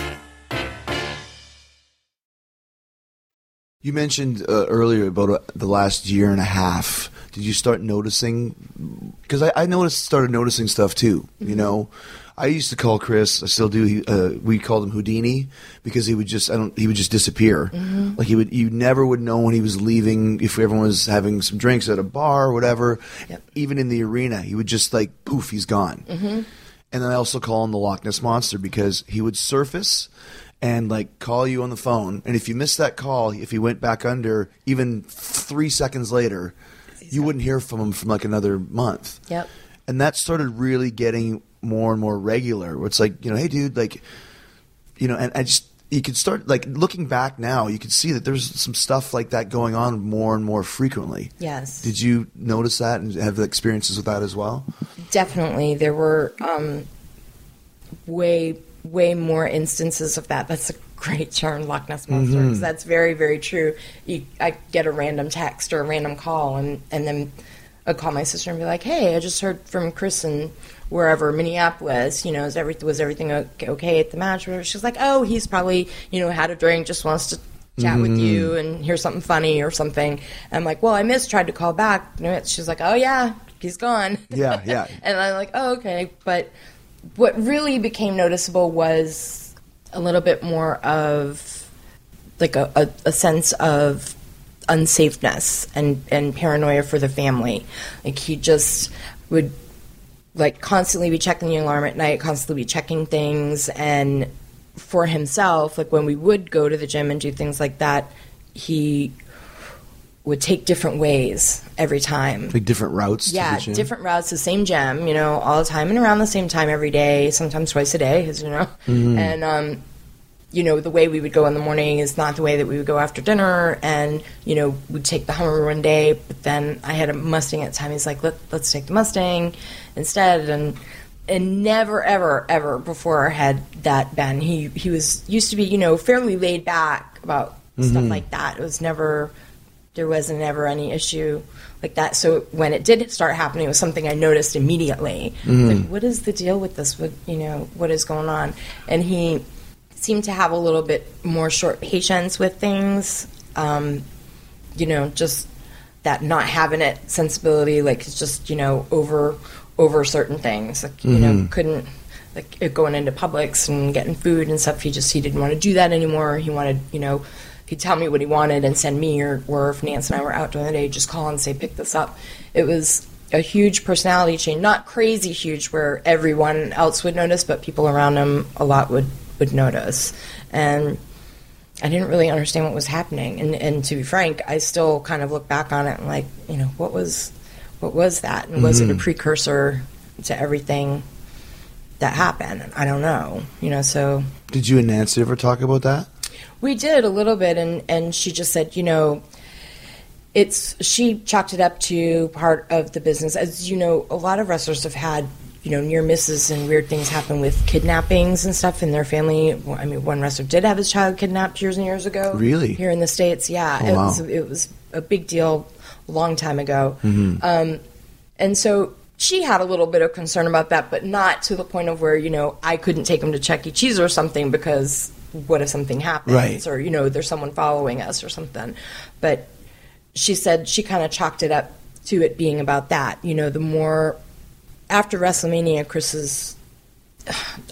You mentioned uh, earlier about uh, the last year and a half. Did you start noticing? Because I, I noticed, started noticing stuff too. You know, I used to call Chris. I still do. He, uh, we called him Houdini because he would just. I don't. He would just disappear. Like he would. You never would know when he was leaving. If everyone was having some drinks at a bar or whatever. Yep. Even in the arena, he would just like poof. He's gone. And then I also call him the Loch Ness monster because he would surface and like call you on the phone. And if you missed that call, if he went back under, even three seconds later, you wouldn't hear from him from like another month. Yep. And that started really getting more and more regular. Where it's like, you know, hey, dude, like, you know, and I just you could start like looking back now, you could see that there's some stuff like that going on more and more frequently. Yes. Did you notice that and have experiences with that as well? definitely there were um, way way more instances of that. That's a great term, Loch Ness monster. 'cause mm-hmm. That's very very true. You, I get a random text or a random call, and and then I'd call my sister and be like, "Hey, I just heard from Chris and wherever Minneapolis. You know, is everything was everything okay, at the match?" Or she's like, "Oh, he's probably you know had a drink, just wants to." Chat with mm-hmm. you and hear something funny or something. I'm like, well, I missed, tried to call back. She's like, oh yeah, he's gone. Yeah, yeah. And I'm like, oh, okay. But what really became noticeable was a little bit more of like a, a, a sense of unsafeness and, and paranoia for the family. Like he just would like constantly be checking the alarm at night, constantly be checking things and for himself, like when we would go to the gym and do things like that, he would take different ways every time Like different routes. yeah, to the gym? different routes, the same gym, you know, all the time and around the same time every day, sometimes twice a day, as you know. And, um, you know, the way we would go in the morning is not the way that we would go after dinner. And, you know, we'd take the Hummer one day, but then I had a Mustang at the time. He's like, Let, let's take the Mustang instead. And, and never, ever, ever before had that been. He, he was, used to be, you know, fairly laid back about stuff like that. It was never, there wasn't ever any issue like that. So when it did start happening, it was something I noticed immediately. Like, what is the deal with this? What you know, what is going on? And he seemed to have a little bit more short patience with things. Um, you know, just that not having it sensibility, like it's just you know over over certain things. Like you know, couldn't like it going into Publix and getting food and stuff. He just he didn't want to do that anymore. He wanted you know he'd tell me what he wanted and send me or, or if Nance and I were out during the day, just call and say pick this up. It was a huge personality change, not crazy huge where everyone else would notice, but people around him a lot would would notice and. I didn't really understand what was happening, and, and to be frank, I still kind of look back on it and like, you know, what was, what was that, and was it a mm-hmm. precursor to everything that happened? I don't know, you know. So Did you and Nancy ever talk about that? We did a little bit, and and she just said, you know, it's she chalked it up to part of the business. As you know, a lot of wrestlers have had you know near misses and weird things happen with kidnappings and stuff in their family. I mean, one wrestler did have his child kidnapped years and years ago. Really? Here in the states, yeah, Oh, it wow. was it was a big deal a long time ago. Mm-hmm. Um, and so she had a little bit of concern about that, but not to the point of where you know I couldn't take him to Chuck E. Cheese or something because what if something happens Right. or you know there's someone following us or something. But she said she kind of chalked it up to it being about that. You know, the more after WrestleMania, Chris's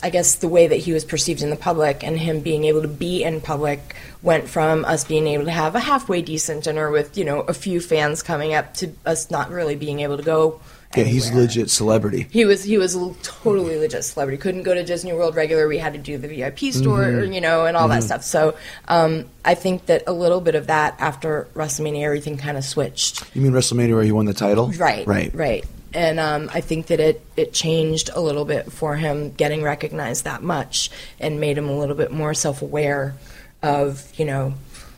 I guess the way that he was perceived in the public and him being able to be in public went from us being able to have a halfway decent dinner with, you know, a few fans coming up to us not really being able to go. Yeah, he's anywhere. legit celebrity. He was he was a totally legit celebrity. Couldn't go to Disney World regular. We had to do the VIP store, Mm-hmm. you know, and all that stuff. So um, I think that a little bit of that after WrestleMania, everything kind of switched. You mean WrestleMania where he won the title? Right, Right. right. and um, I think that it it changed a little bit for him getting recognized that much, and made him a little bit more self aware of you know.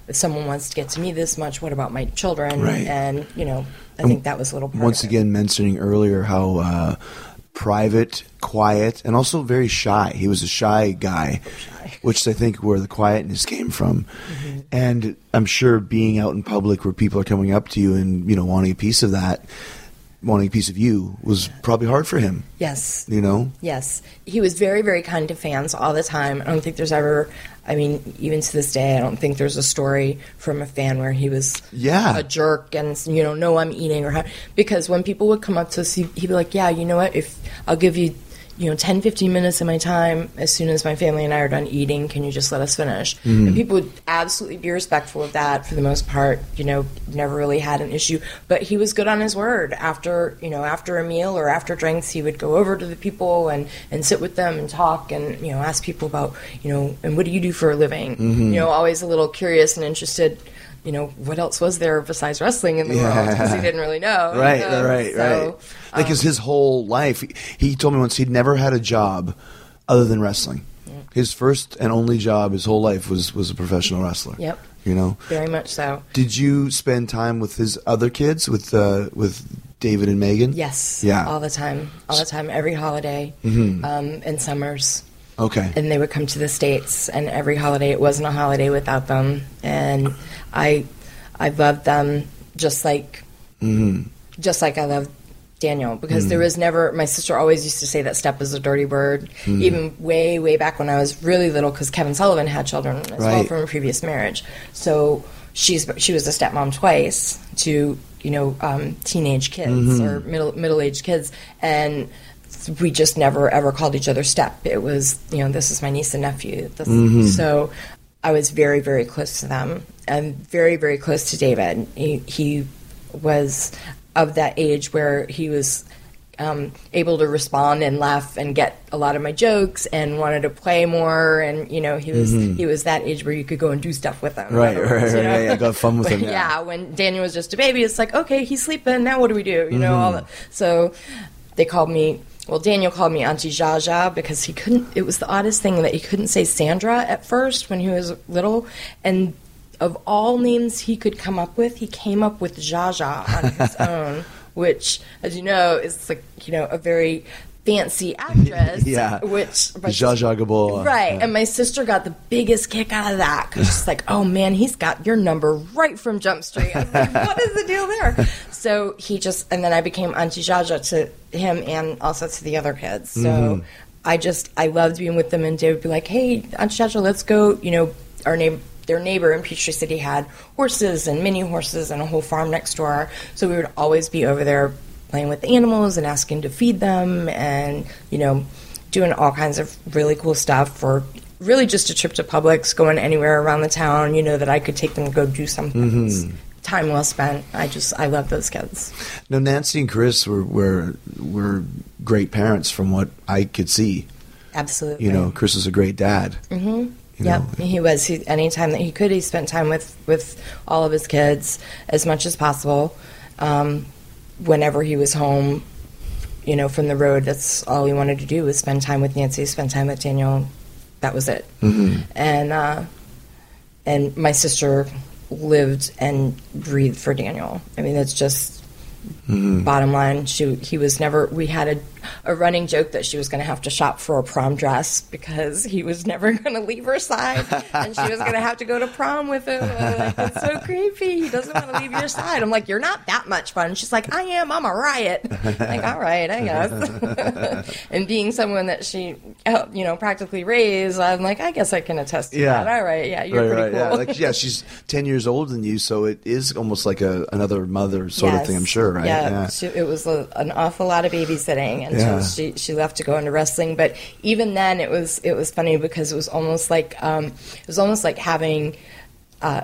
If someone wants to get to me this much, what about my children? Right. And you know, I think that was a little part Once again, mentioning earlier how uh, private, quiet, and also very shy. He was a shy guy, which I think where the quietness came from. Mm-hmm. And I'm sure being out in public where people are coming up to you and you know wanting a piece of that, wanting a piece of you, was probably hard for him. Yes. You know, Yes, he was very, very kind to fans all the time. I don't think there's ever, I mean, even to this day, I don't think there's a story from a fan where he was Yeah. a jerk and you know, no, I'm eating or how, because when people would come up to us, he- he'd be like, yeah, you know what, if I'll give you, you know, 10, 15 minutes of my time as soon as my family and I are done eating, can you just let us finish? Mm. And people would absolutely be respectful of that for the most part. You know, never really had an issue, but he was good on his word. After you know, after a meal or after drinks, he would go over to the people and and sit with them and talk and you know ask people about you know and what do you do for a living? Mm-hmm. You know, always a little curious and interested. You know, what else was there besides wrestling in the world? Because he didn't really know. right, you know? right, So, right. Because his whole life, he, he told me once he'd never had a job other than wrestling. His first and only job his whole life was was a professional wrestler. Yep. You know. Very much so. Did you spend time with his other kids, with uh, with David and Megan? Yes. Yeah. All the time. All the time. Every holiday. Um, and summers. Okay. and they would come to the states and every holiday it wasn't a holiday without them and i i loved them just like mm-hmm. just like i love daniel because there mm. was never my sister always used to say that step is a dirty word mm. even way way back when i was really little because kevin sullivan had children as well Right. from a previous marriage so she's she was a stepmom twice to you know um, teenage kids mm-hmm. or middle middle aged kids and we just never ever called each other step. It was, you know, this is my niece and nephew. This, mm-hmm. So I was very, very close to them and very, very close to David. He, he was of that age where he was um, able to respond and laugh and get a lot of my jokes and wanted to play more. And, you know, he was, he was that age where you could go and do stuff with him. Right, right, right, right. Yeah, got fun with him, yeah. yeah, when Daniel was just a baby, it's like, okay, he's sleeping. Now what do we do? You know, Mm-hmm. all that. So they called me. Well, Daniel called me Auntie Jaja because he couldn't. It was the oddest thing that he couldn't say Sandra at first when he was little, and of all names he could come up with, he came up with Jaja on his own, which, as you know, is like you know a very fancy actress. Yeah. which Zsa Zsa Gabor. Right, Yeah. and my sister got the biggest kick out of that because she's like, "Oh man, he's got your number right from Jump Street." I was like, what is the deal there? So he just, and then I became Auntie Jaja to him and also to the other kids. So Mm-hmm. I just, I loved being with them, and they would be like, "Hey, Auntie Jaja, let's go." You know, our neighbor. Their neighbor in Peachtree City had horses and mini horses and a whole farm next door. So we would always be over there playing with animals and asking to feed them and, you know, doing all kinds of really cool stuff for really just a trip to Publix, going anywhere around the town, you know, that I could take them to go do something. It's Time well spent. I just, I love those kids. No, Nancy and Chris were were were great parents from what I could see. Absolutely. You know, Chris is a great dad. Mm-hmm. Yep, he was. He, anytime that he could, he spent time with with all of his kids as much as possible. Um, whenever he was home, you know, from the road, that's all he wanted to do was spend time with Nancy, spend time with Daniel. That was it. Mm-hmm. And uh, and my sister lived and breathed for Daniel. I mean, that's just Mm-hmm. bottom line. She he was never. We had a a running joke that she was going to have to shop for a prom dress because he was never going to leave her side, and she was going to have to go to prom with him. I'm like, it's so creepy. He doesn't want to leave your side. I'm like, you're not that much fun. She's like, I am. I'm a riot. like, all right, I guess. and being someone that she, helped, you know, practically raised, I'm like, I guess I can attest to Yeah. that. All right, yeah, you're right, pretty right, cool. yeah. Like, yeah, she's ten years older than you, so it is almost like a another mother sort of thing. I'm sure, right? Yeah, She, it was a, an awful lot of babysitting until Yeah. she, she left to go into wrestling. But even then, it was it was funny because it was almost like um, it was almost like having. Uh,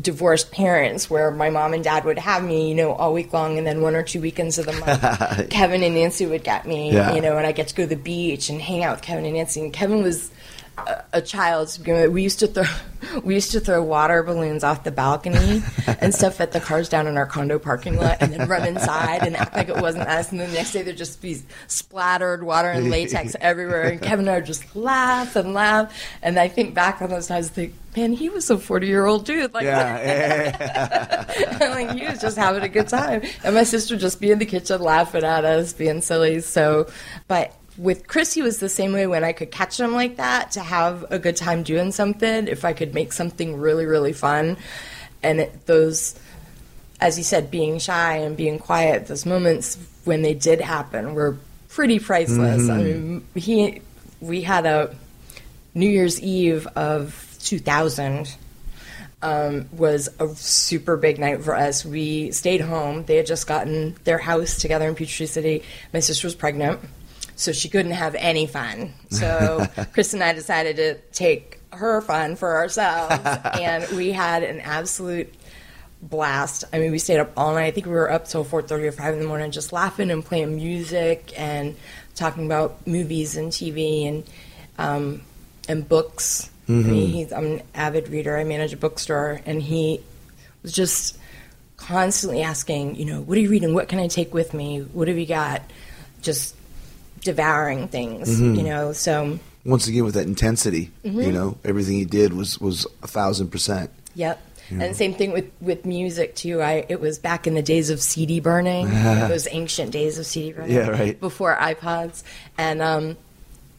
divorced parents where my mom and dad would have me you know all week long and then one or two weekends of the month kevin and nancy would get me Yeah. you know and i get to go to the beach and hang out with kevin and nancy and kevin was a, a child. We used to throw we used to throw water balloons off the balcony and stuff at the cars down in our condo parking lot, and then run inside and act like it wasn't us. And then the next day there'd just be splattered water and latex everywhere. And Kevin and I would just laugh and laugh. And I think back on those times, and think, man, he was a forty year old dude. Like, Yeah, like he was just having a good time, and my sister would just be in the kitchen laughing at us, being silly. So, but with Chris, he was the same way when I could catch him like that to have a good time doing something. If I could make something really, really fun, and it, those, as you said, being shy and being quiet, those moments when they did happen were pretty priceless. I mean, he, we had a New Year's Eve of 2000 um, was a super big night for us. We stayed home. They had just gotten their house together in Peachtree City. My sister was pregnant, so she couldn't have any fun. So Chris and I decided to take her fun for ourselves, and we had an absolute blast. I mean, we stayed up all night. I think we were up till four thirty or five in the morning, just laughing and playing music and talking about movies and TV and um, and books. I mean, he's, I'm an avid reader. I manage a bookstore, and he was just constantly asking, you know, what are you reading? What can I take with me? What have you got? Just devouring things, you know. So, once again with that intensity, Mm-hmm. you know, everything he did was was a thousand percent. yep. And same thing with, with music too. I it was back in the days of CD burning, those ancient days of CD burning. Yeah, right. Before iPods, and um,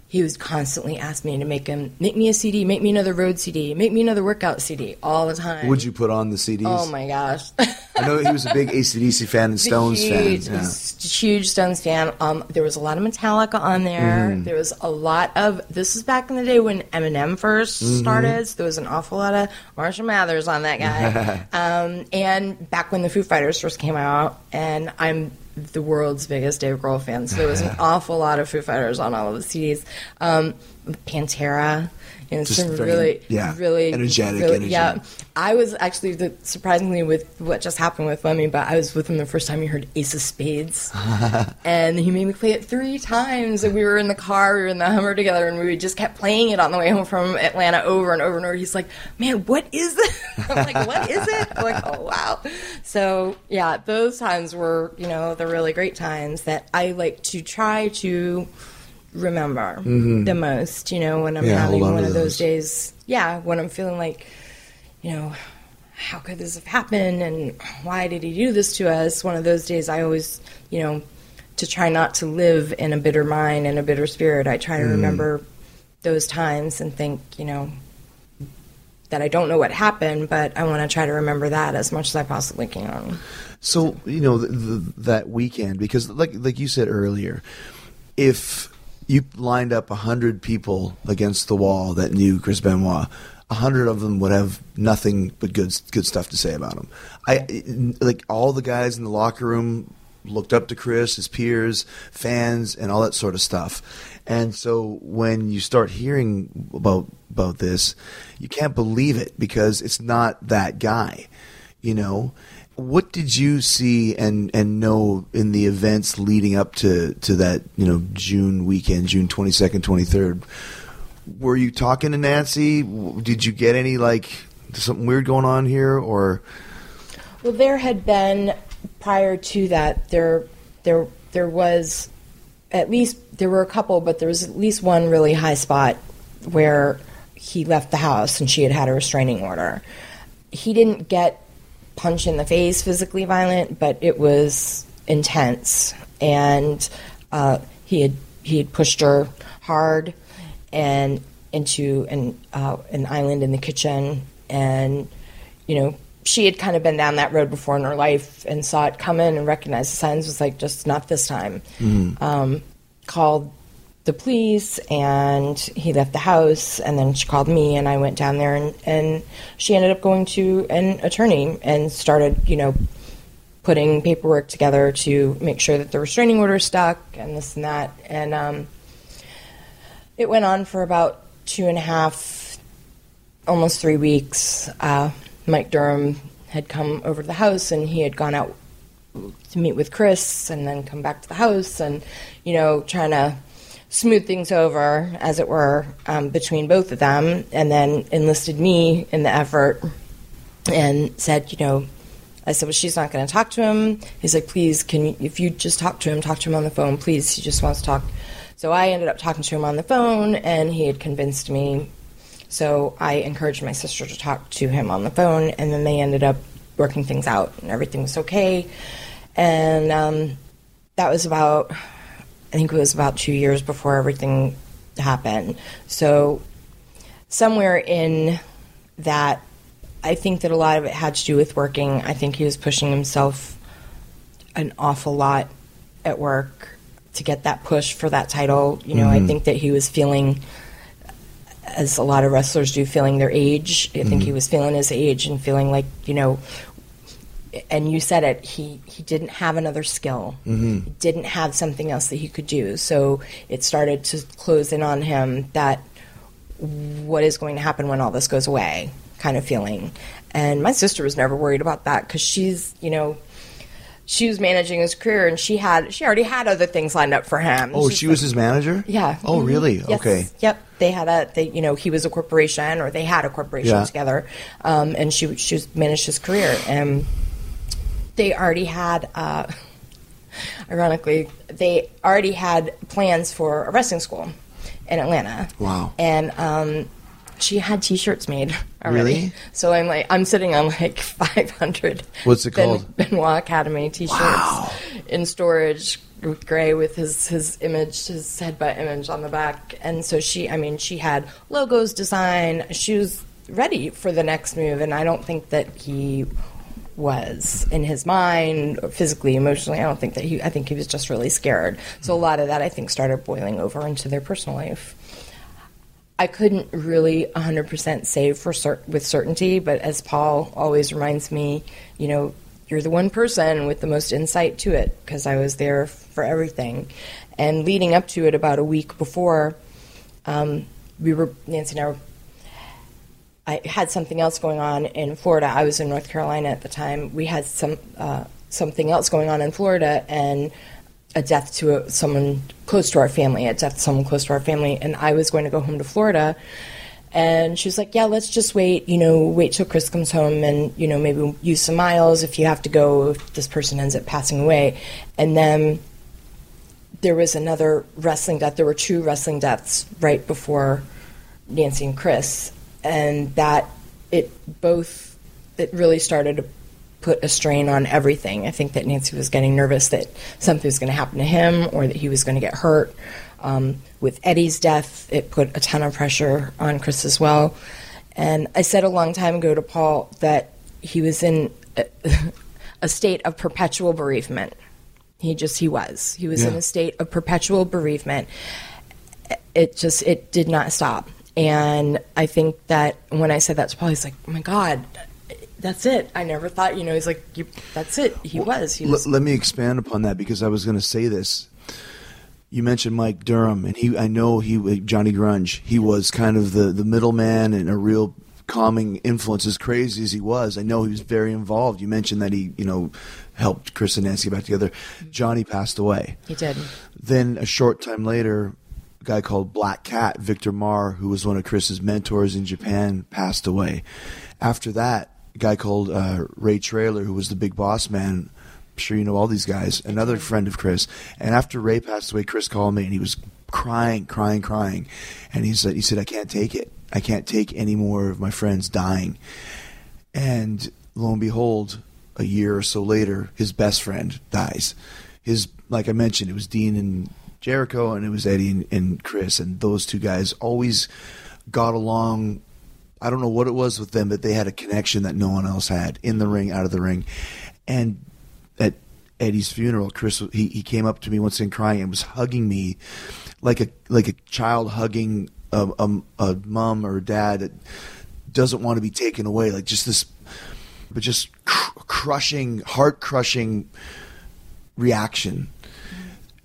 he was constantly asking me to make him make me a CD, make me another road CD, make me another workout CD, all the time. Would you put on the CDs? Oh my gosh. I know he was a big ACDC fan and Stones huge, fan. Yeah. huge Stones fan. Um, there was a lot of Metallica on there. Mm-hmm. There was a lot of. This is back in the day when Eminem 1st Mm-hmm. started. So there was an awful lot of Marshall Mathers on that guy. um, and back when the Foo Fighters first came out, and I'm the world's biggest Dave Grohl fan. So there was an awful lot of Foo Fighters on all of the CDs. Um, Pantera. Just very- really, yeah, really energetic really- energy. Yeah, I was actually the, surprisingly with what just happened with Lemmy, but I was with him the first time he heard Ace of Spades, and he made me play it three times. And we were in the car, we were in the Hummer together, and we just kept playing it on the way home from Atlanta over and over and over. He's like, "Man, what is it?" I'm like, "What is it?" I'm like, "Oh wow." So yeah, those times were you know the really great times that I like to try to remember mm-hmm. the most. You know, when I'm Yeah, having on one of those those. days. Yeah, when I'm feeling like you know, how could this have happened and why did he do this to us? One of those days I always, you know, to try not to live in a bitter mind and a bitter spirit, I try to mm-hmm. remember those times and think, you know, that I don't know what happened, but I want to try to remember that as much as I possibly can. So you know th th that weekend because like like you said earlier, if you lined up a hundred people against the wall that knew Chris Benoit, a hundred of them would have nothing but good good stuff to say about him. I like all the guys in the locker room looked up to Chris, his peers, fans, and all that sort of stuff. And so when you start hearing about about this, you can't believe it because it's not that guy you know what did you see and and know in the events leading up to to that you know June weekend June 22nd 23rd were you talking to Nancy? Did you get any like something weird going on here or? Well, there had been prior to that there there there was at least there were a couple, but there was at least one really high spot where he left the house and she had had a restraining order. He didn't get punched in the face, physically violent, but it was intense, and uh, he had he had pushed her hard and into an uh, an island in the kitchen, and you know she had kind of been down that road before in her life and saw it coming and recognized the signs. Was like just not this time. Um, called the police and he left the house and then she called me and I went down there and, and she ended up going to an attorney and started, you know, putting paperwork together to make sure that the restraining order stuck and this and that. And um, it went on for about two and a half, almost three weeks. Uh, Mike Durham had come over to the house and he had gone out to meet with Chris and then come back to the house and, you know, trying to smooth things over, as it were, um, between both of them, and then enlisted me in the effort and said, you know, I said, well, she's not going to talk to him. He's like, please, can you, if you just talk to him, talk to him on the phone, please. He just wants to talk. So I ended up talking to him on the phone, and he had convinced me. So I encouraged my sister to talk to him on the phone, and then they ended up working things out, and everything was okay. And um, that was about, I think it was about two years before everything happened. So somewhere in that I think that a lot of it had to do with working. I think he was pushing himself an awful lot at work to get that push for that title. You know, I mm-hmm. think that he was feeling, as a lot of wrestlers do, feeling their age. I think he mm-hmm. was feeling his age and feeling like, you know, and you said it, he, he didn't have another skill. He didn't have something else that he could do. So it started to close in on him that what is going to happen when all this goes away kind of feeling. And my sister was never worried about that because she's, you know, she was managing his career and she had she already had other things lined up for him. Oh, She's she like- was his manager. yeah. Oh, Mhm. really? Yes. Okay. Yep. They had a they you know he was a corporation or they had a corporation Yeah. together, um, and she she was, managed his career and they already had. Uh, ironically, they already had plans for a wrestling school in Atlanta. Wow. And um, she had T-shirts made already. Really? So I'm like, I'm sitting on like 500. What's it Ben- called? Benoit Academy T-shirts Wow. in storage gray with his his image, his headbutt image on the back. And so she, I mean, she had logos designed. She was ready for the next move, and I don't think that he was in his mind, physically, emotionally. I don't think that he. I think he was just really scared. So a lot of that, I think, started boiling over into their personal life. I couldn't really 100% say for cer- with certainty, but as Paul always reminds me, you know, you're the one person with the most insight to it because I was there for everything. And leading up to it, about a week before, um, we were Nancy and I were. I had something else going on in Florida. I was in North Carolina at the time. We had some uh, something else going on in Florida, and a death to a, someone close to our family, a death to someone close to our family, and I was going to go home to Florida. And she was like, "Yeah, let's just wait. You know, wait till Chris comes home, and you know, maybe use some miles if you have to go. If this person ends up passing away." And then there was another wrestling death. There were two wrestling deaths right before Nancy and Chris, and that it both it really started to put a strain on everything. I think that Nancy was getting nervous that something was going to happen to him or that he was going to get hurt. Um, with Eddie's death, it put a ton of pressure on Chris as well. And I said a long time ago to Paul that he was in a, a state of perpetual bereavement. He just he was. He was in a state of perpetual bereavement. It just it did not stop. And I think that when I said that to Paul, he's like, "Oh my God, that's it." I never thought, you know, he's like, you, "That's it." He was. He L- was. let me expand upon that because I was going to say this. You mentioned Mike Durham, and he I know he uh, Johnny Grunge. He was kind of the the middleman and a real calming influence. As crazy as he was, I know he was very involved. You mentioned that he you know helped Chris and Nancy get back together. Mm-hmm. Johnny passed away. he did. Then a short time later, guy called Black Cat, Victor Marr, who was one of Chris's mentors in Japan, passed away. After that, a guy called uh, Ray Traylor, who was the big boss man. I'm sure you know all these guys. Another friend of Chris. And after Ray passed away, Chris called me and he was crying, crying, crying. And he said, he said, I can't take it. I can't take any more of my friends dying. And lo and behold, a year or so later, his best friend dies. His, like I mentioned, it was Dean and Jericho, and it was Eddie and, and Chris, and those two guys always got along. I don't know what it was with them, but they had a connection that no one else had in the ring, out of the ring. And at Eddie's funeral, Chris he, he came up to me once and crying and was hugging me like a like a child hugging a, a, a mom or dad that doesn't want to be taken away. Like just this, but just cr- crushing, heart crushing reaction.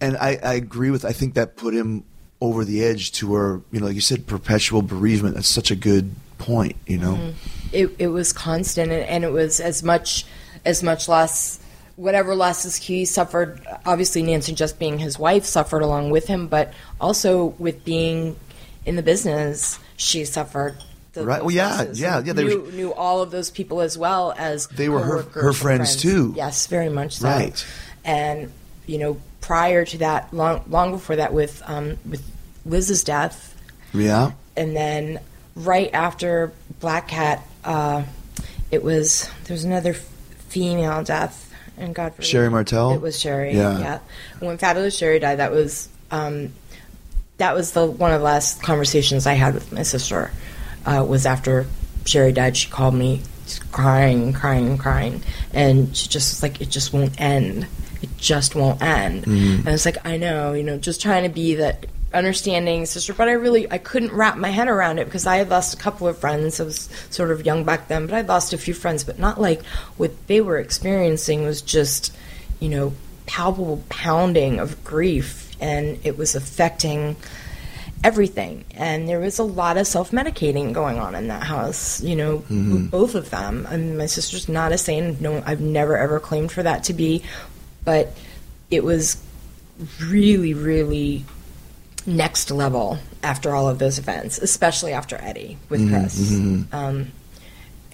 And I, I agree with. I think that put him over the edge to where you know, like you said, perpetual bereavement. That's such a good point. You know. Mm-hmm. it, it was constant and, and it was as much as much loss whatever losses he suffered, obviously Nancy just being his wife suffered along with him, but also with being in the business, she suffered. The Right. Well, yeah, losses. yeah, yeah, they were- knew, knew all of those people as well as They were her- her and friends, too. Yes, very much so. Right. And you know, prior to that, long long before that, with um, with Liz's death, Yeah. and then right after Black Cat, uh, it was there was another female death, and God forbid, Sherri Martel? It was Sherri. Yeah. Yeah. When Fabulous Sherri died, that was um, that was the one of the last conversations I had with my sister. Uh, was after Sherri died. She called me, crying, crying, crying, and she just was like, "It just won't end. It just won't end." Mm-hmm. And I was like, "I know, you know, just trying to be that." understanding sister but i really i couldn't wrap my head around it because i had lost a couple of friends i was sort of young back then but i lost a few friends but not like what they were experiencing was just you know palpable pounding of grief and it was affecting everything and there was a lot of self-medicating going on in that house you know both of them I mean, my sister's not a saint no i've never ever claimed for that to be but it was really really next level after all of those events especially after eddie with chris um,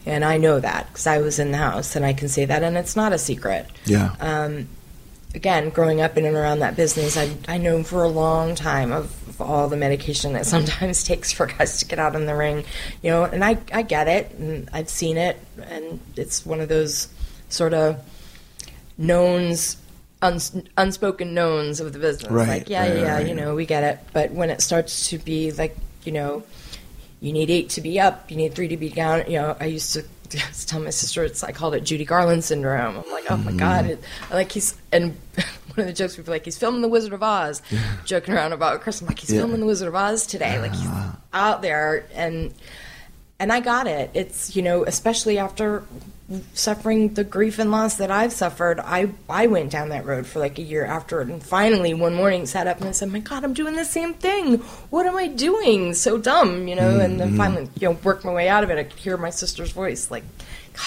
and i know that because i was in the house and i can say that and it's not a secret Yeah. um, again, growing up in and around that business, I I know for a long time of, of all the medication that sometimes takes for guys to get out in the ring, you know, and I I get it, and I've seen it, and it's one of those sort of knowns. Uns, unspoken knowns of the business, Right, like yeah, right, yeah, right. you know, we get it. But when it starts to be like, you know, you need eight to be up, you need three to be down. You know, I used to tell my sister it's I called it Judy Garland syndrome. I'm like, oh my mm-hmm. god, it, like he's and one of the jokes we were like he's filming the Wizard of Oz, joking around about Chris. I'm like he's Yeah. filming the Wizard of Oz today, like he's ah. out there and and I got it. It's you know especially after suffering the grief and loss that I've suffered, I I went down that road for like a year after it, and finally one morning sat up and I said, "My God, I'm doing the same thing. What am I doing? So dumb, you know." And then finally, you know, worked my way out of it. I could hear my sister's voice, like,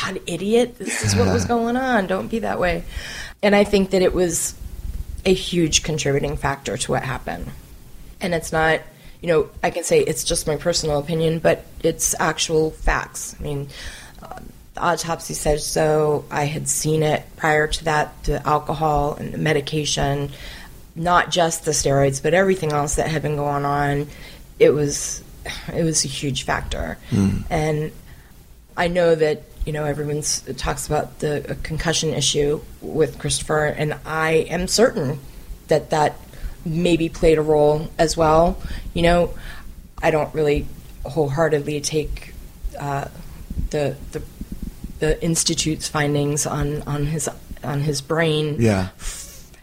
"God, idiot! This is what was going on. Don't be that way." And I think that it was a huge contributing factor to what happened. And it's not, you know, I can say it's just my personal opinion, but it's actual facts. I mean, uh, the autopsy said so. I had seen it prior to that, the alcohol and the medication, not just the steroids, but everything else that had been going on. It was, it was a huge factor. And I know that you know everyone talks about the uh, concussion issue with Christopher, and I am certain that that maybe played a role as well. You know, I don't really wholeheartedly take uh, the the the institute's findings on on his on his brain Yeah.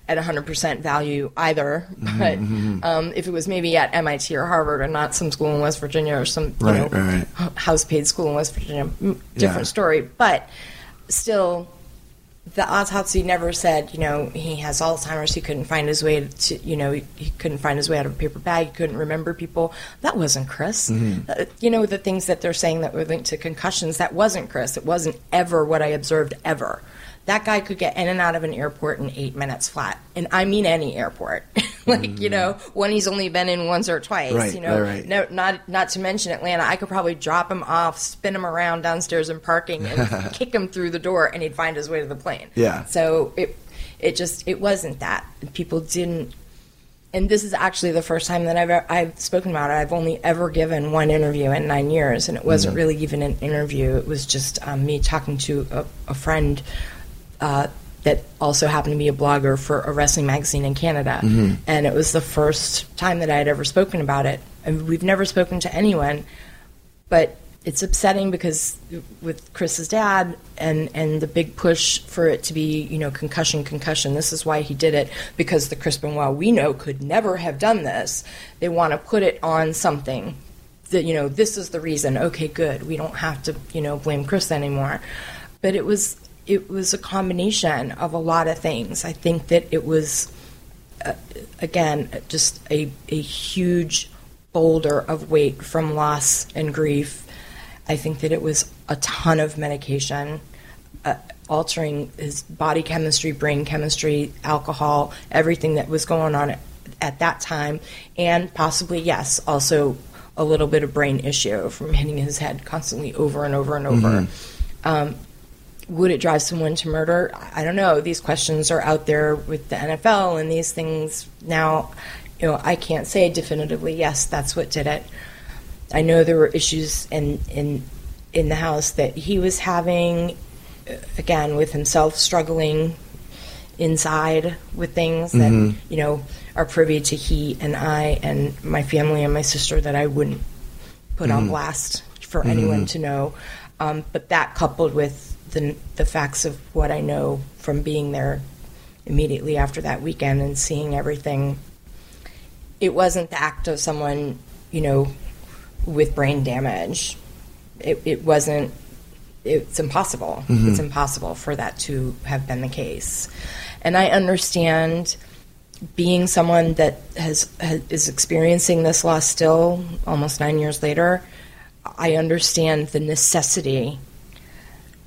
at 100% value either. Mm-hmm, But um, if it was maybe at MIT or Harvard or not some school in West Virginia or some you Right, know, right, right. house paid school in West Virginia, different Yeah. story. But still, the autopsy never said, you know, he has Alzheimer's. He couldn't find his way to, you know, he, he couldn't find his way out of a paper bag. He couldn't remember people. That wasn't Chris. Mm-hmm. Uh, you know, the things that they're saying that were linked to concussions, that wasn't Chris. It wasn't ever what I observed ever. That guy could get in and out of an airport in eight minutes flat. And I mean any airport. like, you know, one he's only been in once or twice. Mm-hmm. Right, you know, right, no, not not to mention Atlanta. I could probably drop him off, spin him around downstairs in parking, and kick him through the door, and he'd find his way to the plane. Yeah. So it it just it wasn't that people didn't. And this is actually the first time that I've I've spoken about it. I've only ever given one interview in nine years, and it wasn't really even an interview. It was just um, me talking to a, a friend uh, that also happened to be a blogger for a wrestling magazine in Canada. And it was the first time that I had ever spoken about it. And we've never spoken to anyone, but it's upsetting because with Chris's dad and, and the big push for it to be, you know, concussion, concussion, this is why he did it, because the Chris Benoit we know could never have done this. They want to put it on something that, you know, this is the reason. Okay, good. We don't have to, you know, blame Chris anymore. But it was it was a combination of a lot of things. I think that it was uh, again just a a huge boulder of weight from loss and grief. I think that it was a ton of medication. uh, altering his body chemistry, brain chemistry, alcohol, everything that was going on at, at that time, and possibly yes, also a little bit of brain issue from hitting his head constantly over and over and over. Um, would it drive someone to murder? I don't know. These questions are out there with the NFL and these things. Now, you know, I can't say definitively, yes, that's what did it. I know there were issues in in in the house that he was having, uh, again, with himself struggling inside with things that you know are privy to he and I and my family and my sister that I wouldn't put on blast for anyone to know. Um, but that coupled with the the facts of what I know from being there immediately after that weekend and seeing everything, it wasn't the act of someone you know with brain damage. It, it wasn't. It's impossible. Mm-hmm. It's impossible for that to have been the case, and I understand being someone that has, has is experiencing this loss still almost nine years later, I understand the necessity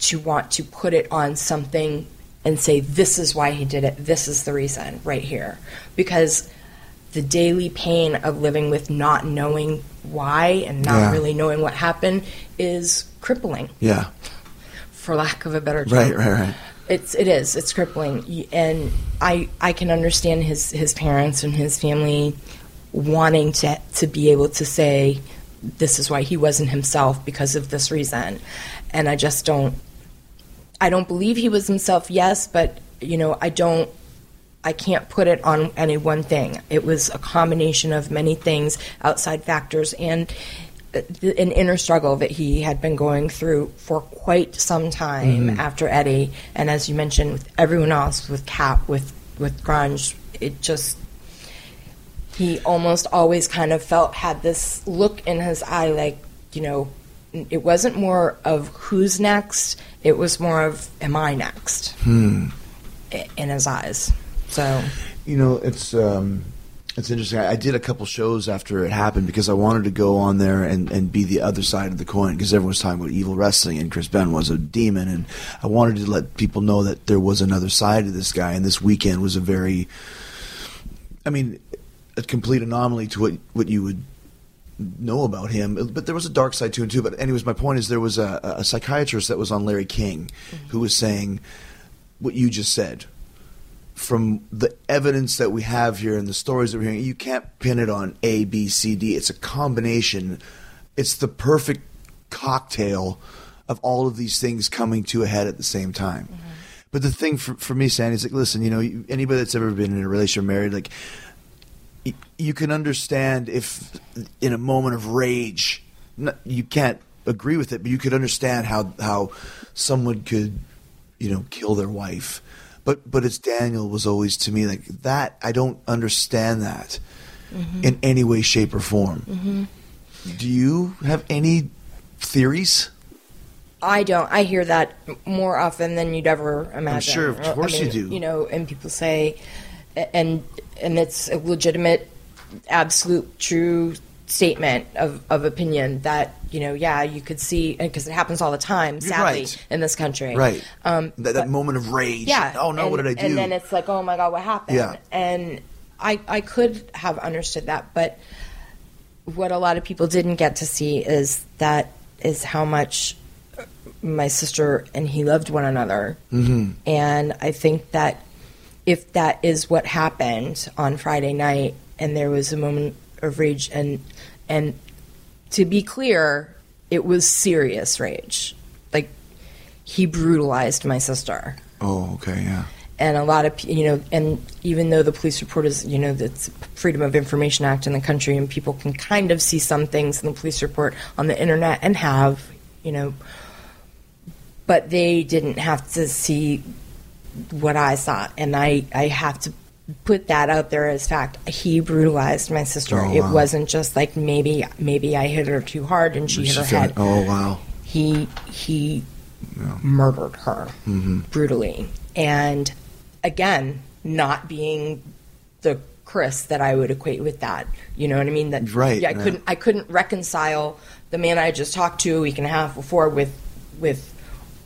to want to put it on something and say this is why he did it. This is the reason right here, because the daily pain of living with not knowing why and not Yeah. really knowing what happened is crippling, Yeah. for lack of a better term. Right, right, right. It's it is. It's crippling, and I I can understand his his parents and his family wanting to to be able to say this is why he wasn't himself because of this reason, and I just don't. I don't believe he was himself. Yes, but you know I don't. I can't put it on any one thing. It was a combination of many things, outside factors, and uh, an inner struggle that he had been going through for quite some time after Eddie. And as you mentioned, with everyone else, with Cap, with with grunge, it just he almost always kind of felt had this look in his eye, like you know, it wasn't more of who's next. It was more of am I next? Hmm. In his eyes. So You know, it's um, it's interesting. I, did a couple shows after it happened because I wanted to go on there and, and be the other side of the coin because everyone was talking about evil wrestling and Chris Ben was a demon and I wanted to let people know that there was another side to this guy and this weekend was a very, I mean, a complete anomaly to what what you would know about him, but there was a dark side to him too. But anyways, my point is there was a, a psychiatrist that was on Larry King mm-hmm. who was saying what you just said from the evidence that we have here and the stories that we're hearing, you can't pin it on A, B, C, D. It's a combination. It's the perfect cocktail of all of these things coming to a head at the same time. Mm-hmm. But the thing for, for me, Sandy, is like, listen, you know, anybody that's ever been in a relationship married, like, you can understand if in a moment of rage, you can't agree with it, but you could understand how how someone could, you know, kill their wife. But but it's Daniel was always to me like that. I don't understand that mm-hmm. in any way, shape, or form. Mm-hmm. Do you have any theories? I don't. I hear that more often than you'd ever imagine. I'm sure, of I course you do. You know, and people say, and and it's a legitimate, absolute, true statement of, of opinion that you know, yeah, you could see because it happens all the time, sadly, right. in this country. Right. Um, that, that moment of rage. yeah. Oh no, and, what did I do? And then it's like, oh my god, what happened? Yeah. And I I could have understood that, but what a lot of people didn't get to see is that is how much my sister and he loved one another. Mm-hmm. And I think that if that is what happened on Friday night, and there was a moment of rage, and and to be clear, it was serious rage. Like he brutalized my sister oh, okay, yeah. and a lot of you know and even though the police report is you know that's freedom of information act in the country and people can kind of see some things in the police report on the internet and have you know but they didn't have to see what i saw and i i have to put that out there as fact. He brutalized my sister. Oh, it wasn't just like maybe maybe i hit her too hard and she hit her felt- head. Oh wow. he he murdered her mm-hmm. brutally. And again not being the chris that i would equate with that. You know what i mean? That Right, yeah i yeah. couldn't i couldn't reconcile the man i just talked to a week and a half before with with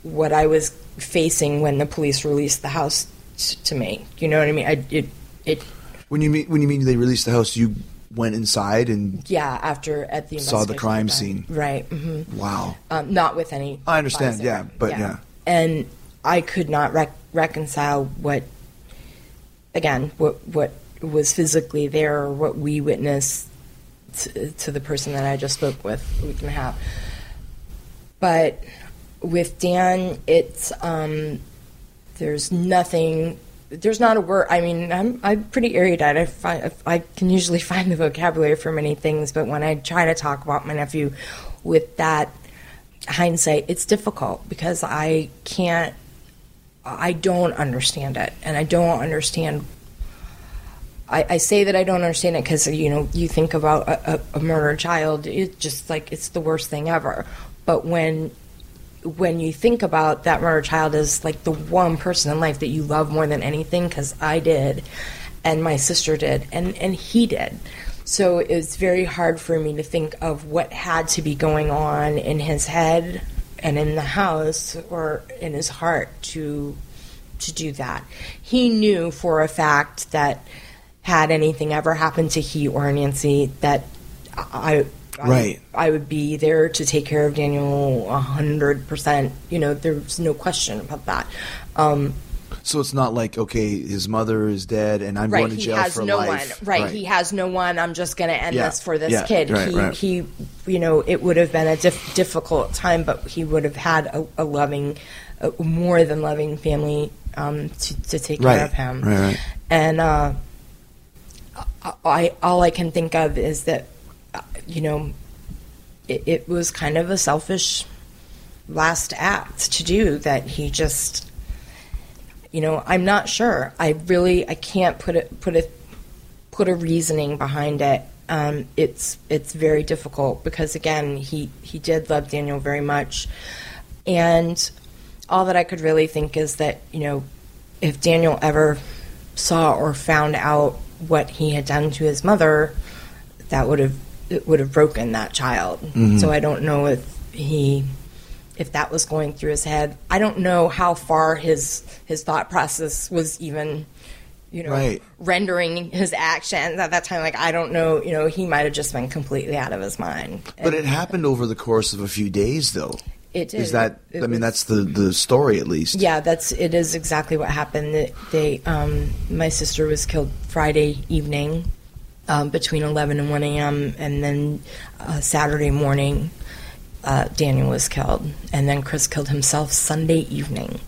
what i was facing when the police released the house t- to me. You know what I mean? I, it, it, When you mean when you mean they released the house, you went inside and yeah. After at the Saw the crime done. scene. right? hmm wow. Um, not with any. I understand, yeah, but yeah. And I could not rec- reconcile what, again, what what was physically there or what we witnessed to, to the person that I just spoke with a week and a half. But with Dan, it's um, there's nothing. There's not a word. I mean, I'm I'm pretty erudite. I find I can usually find the vocabulary for many things, but when I try to talk about my nephew with that hindsight, it's difficult because I can't. I don't understand it, and I don't understand I, I say that I don't understand it because you know you think about a, a, a murdered child, it's just like it's the worst thing ever. But when when you think about that murdered child as like the one person in life that you love more than anything, because I did, and my sister did, and and he did. So it was very hard for me to think of what had to be going on in his head and in the house or in his heart to to do that. He knew for a fact that had anything ever happened to he or Nancy, that I Right. I would be there to take care of Daniel a hundred percent. You know, there's no question about that. Um, So it's not like okay, his mother is dead and I'm right, going to he jail has for no life. one. Right, he has no one. I'm just going to end Yeah, this for this yeah, kid. right, he, right. he, you know, it would have been a diff- difficult time, but he would have had a, a loving, a more than loving family um, to, to take Right, care of him. right, right. And uh, I, all I can think of is that, you know, it, it was kind of a selfish last act to do that he just you know i'm not sure. I really i can't put it put a put a reasoning behind it. Um, it's it's very difficult because again he he did love daniel very much. And all that i could really think is that you know if daniel ever saw or found out what he had done to his mother that would have it would have broken that child so i don't know if he if that was going through his head. I don't know how far his his thought process was even, you know, Right. rendering his actions at that time. Like I don't know, you know, he might have just been completely out of his mind. But And it happened over the course of a few days, though. It did. Is that? It I mean, was- that's the the story at least. yeah, that's it is exactly what happened. That They, um, my sister was killed Friday evening, um, between eleven and one a.m., and then uh, Saturday morning, uh, Daniel was killed, and then Chris killed himself Sunday evening.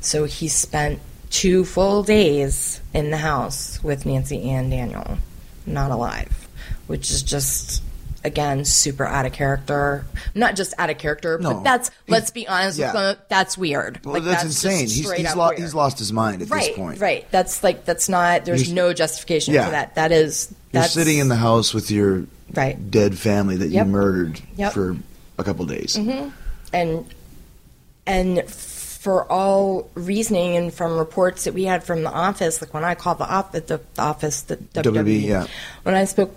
So he spent two full days in the house with Nancy and Daniel, not alive, which is just again super out of character. Not just out of character, No. but that's let's be honest yeah. with them, that's weird. Well, Like, that's, just insane. He's he's, lo- he's lost his mind at right, this point. Right, That's like that's not. There's You're- no justification Yeah. for that. That is. You're sitting in the house with your Right. dead family that Yep. you murdered Yep. For a couple days. mm-hmm. and and for all reasoning and from reports that we had from the office, like when I called the office, the, the office, the WWE, yeah. when I spoke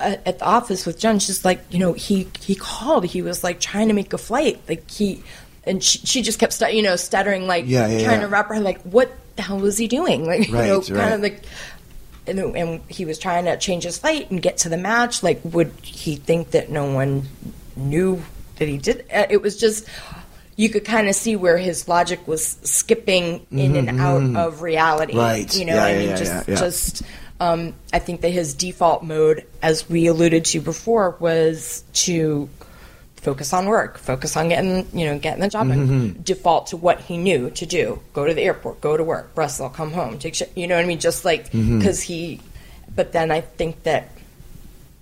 at, at the office with Jen, she's like, you know, he he called, he was like trying to make a flight, like he, and she, she just kept, stu- you know, stuttering, like Yeah, yeah, trying yeah. to wrap her, like, what the hell was he doing, like, you know, kind right. of like. And, and he was trying to change his flight and get to the match. Like, would he think that no one knew that he did? Uh, It was just you could kind of see where his logic was skipping in and out of reality. Mm-hmm, Right. You know, Yeah, I mean, yeah, just yeah. just. Um, I think that his default mode, as we alluded to before, was to focus on work, focus on getting you know getting the job, Mm-hmm. and default to what he knew to do: go to the airport, go to work, wrestle, come home, take shit. You know what I mean? Just like Mm-hmm. because he. But then I think that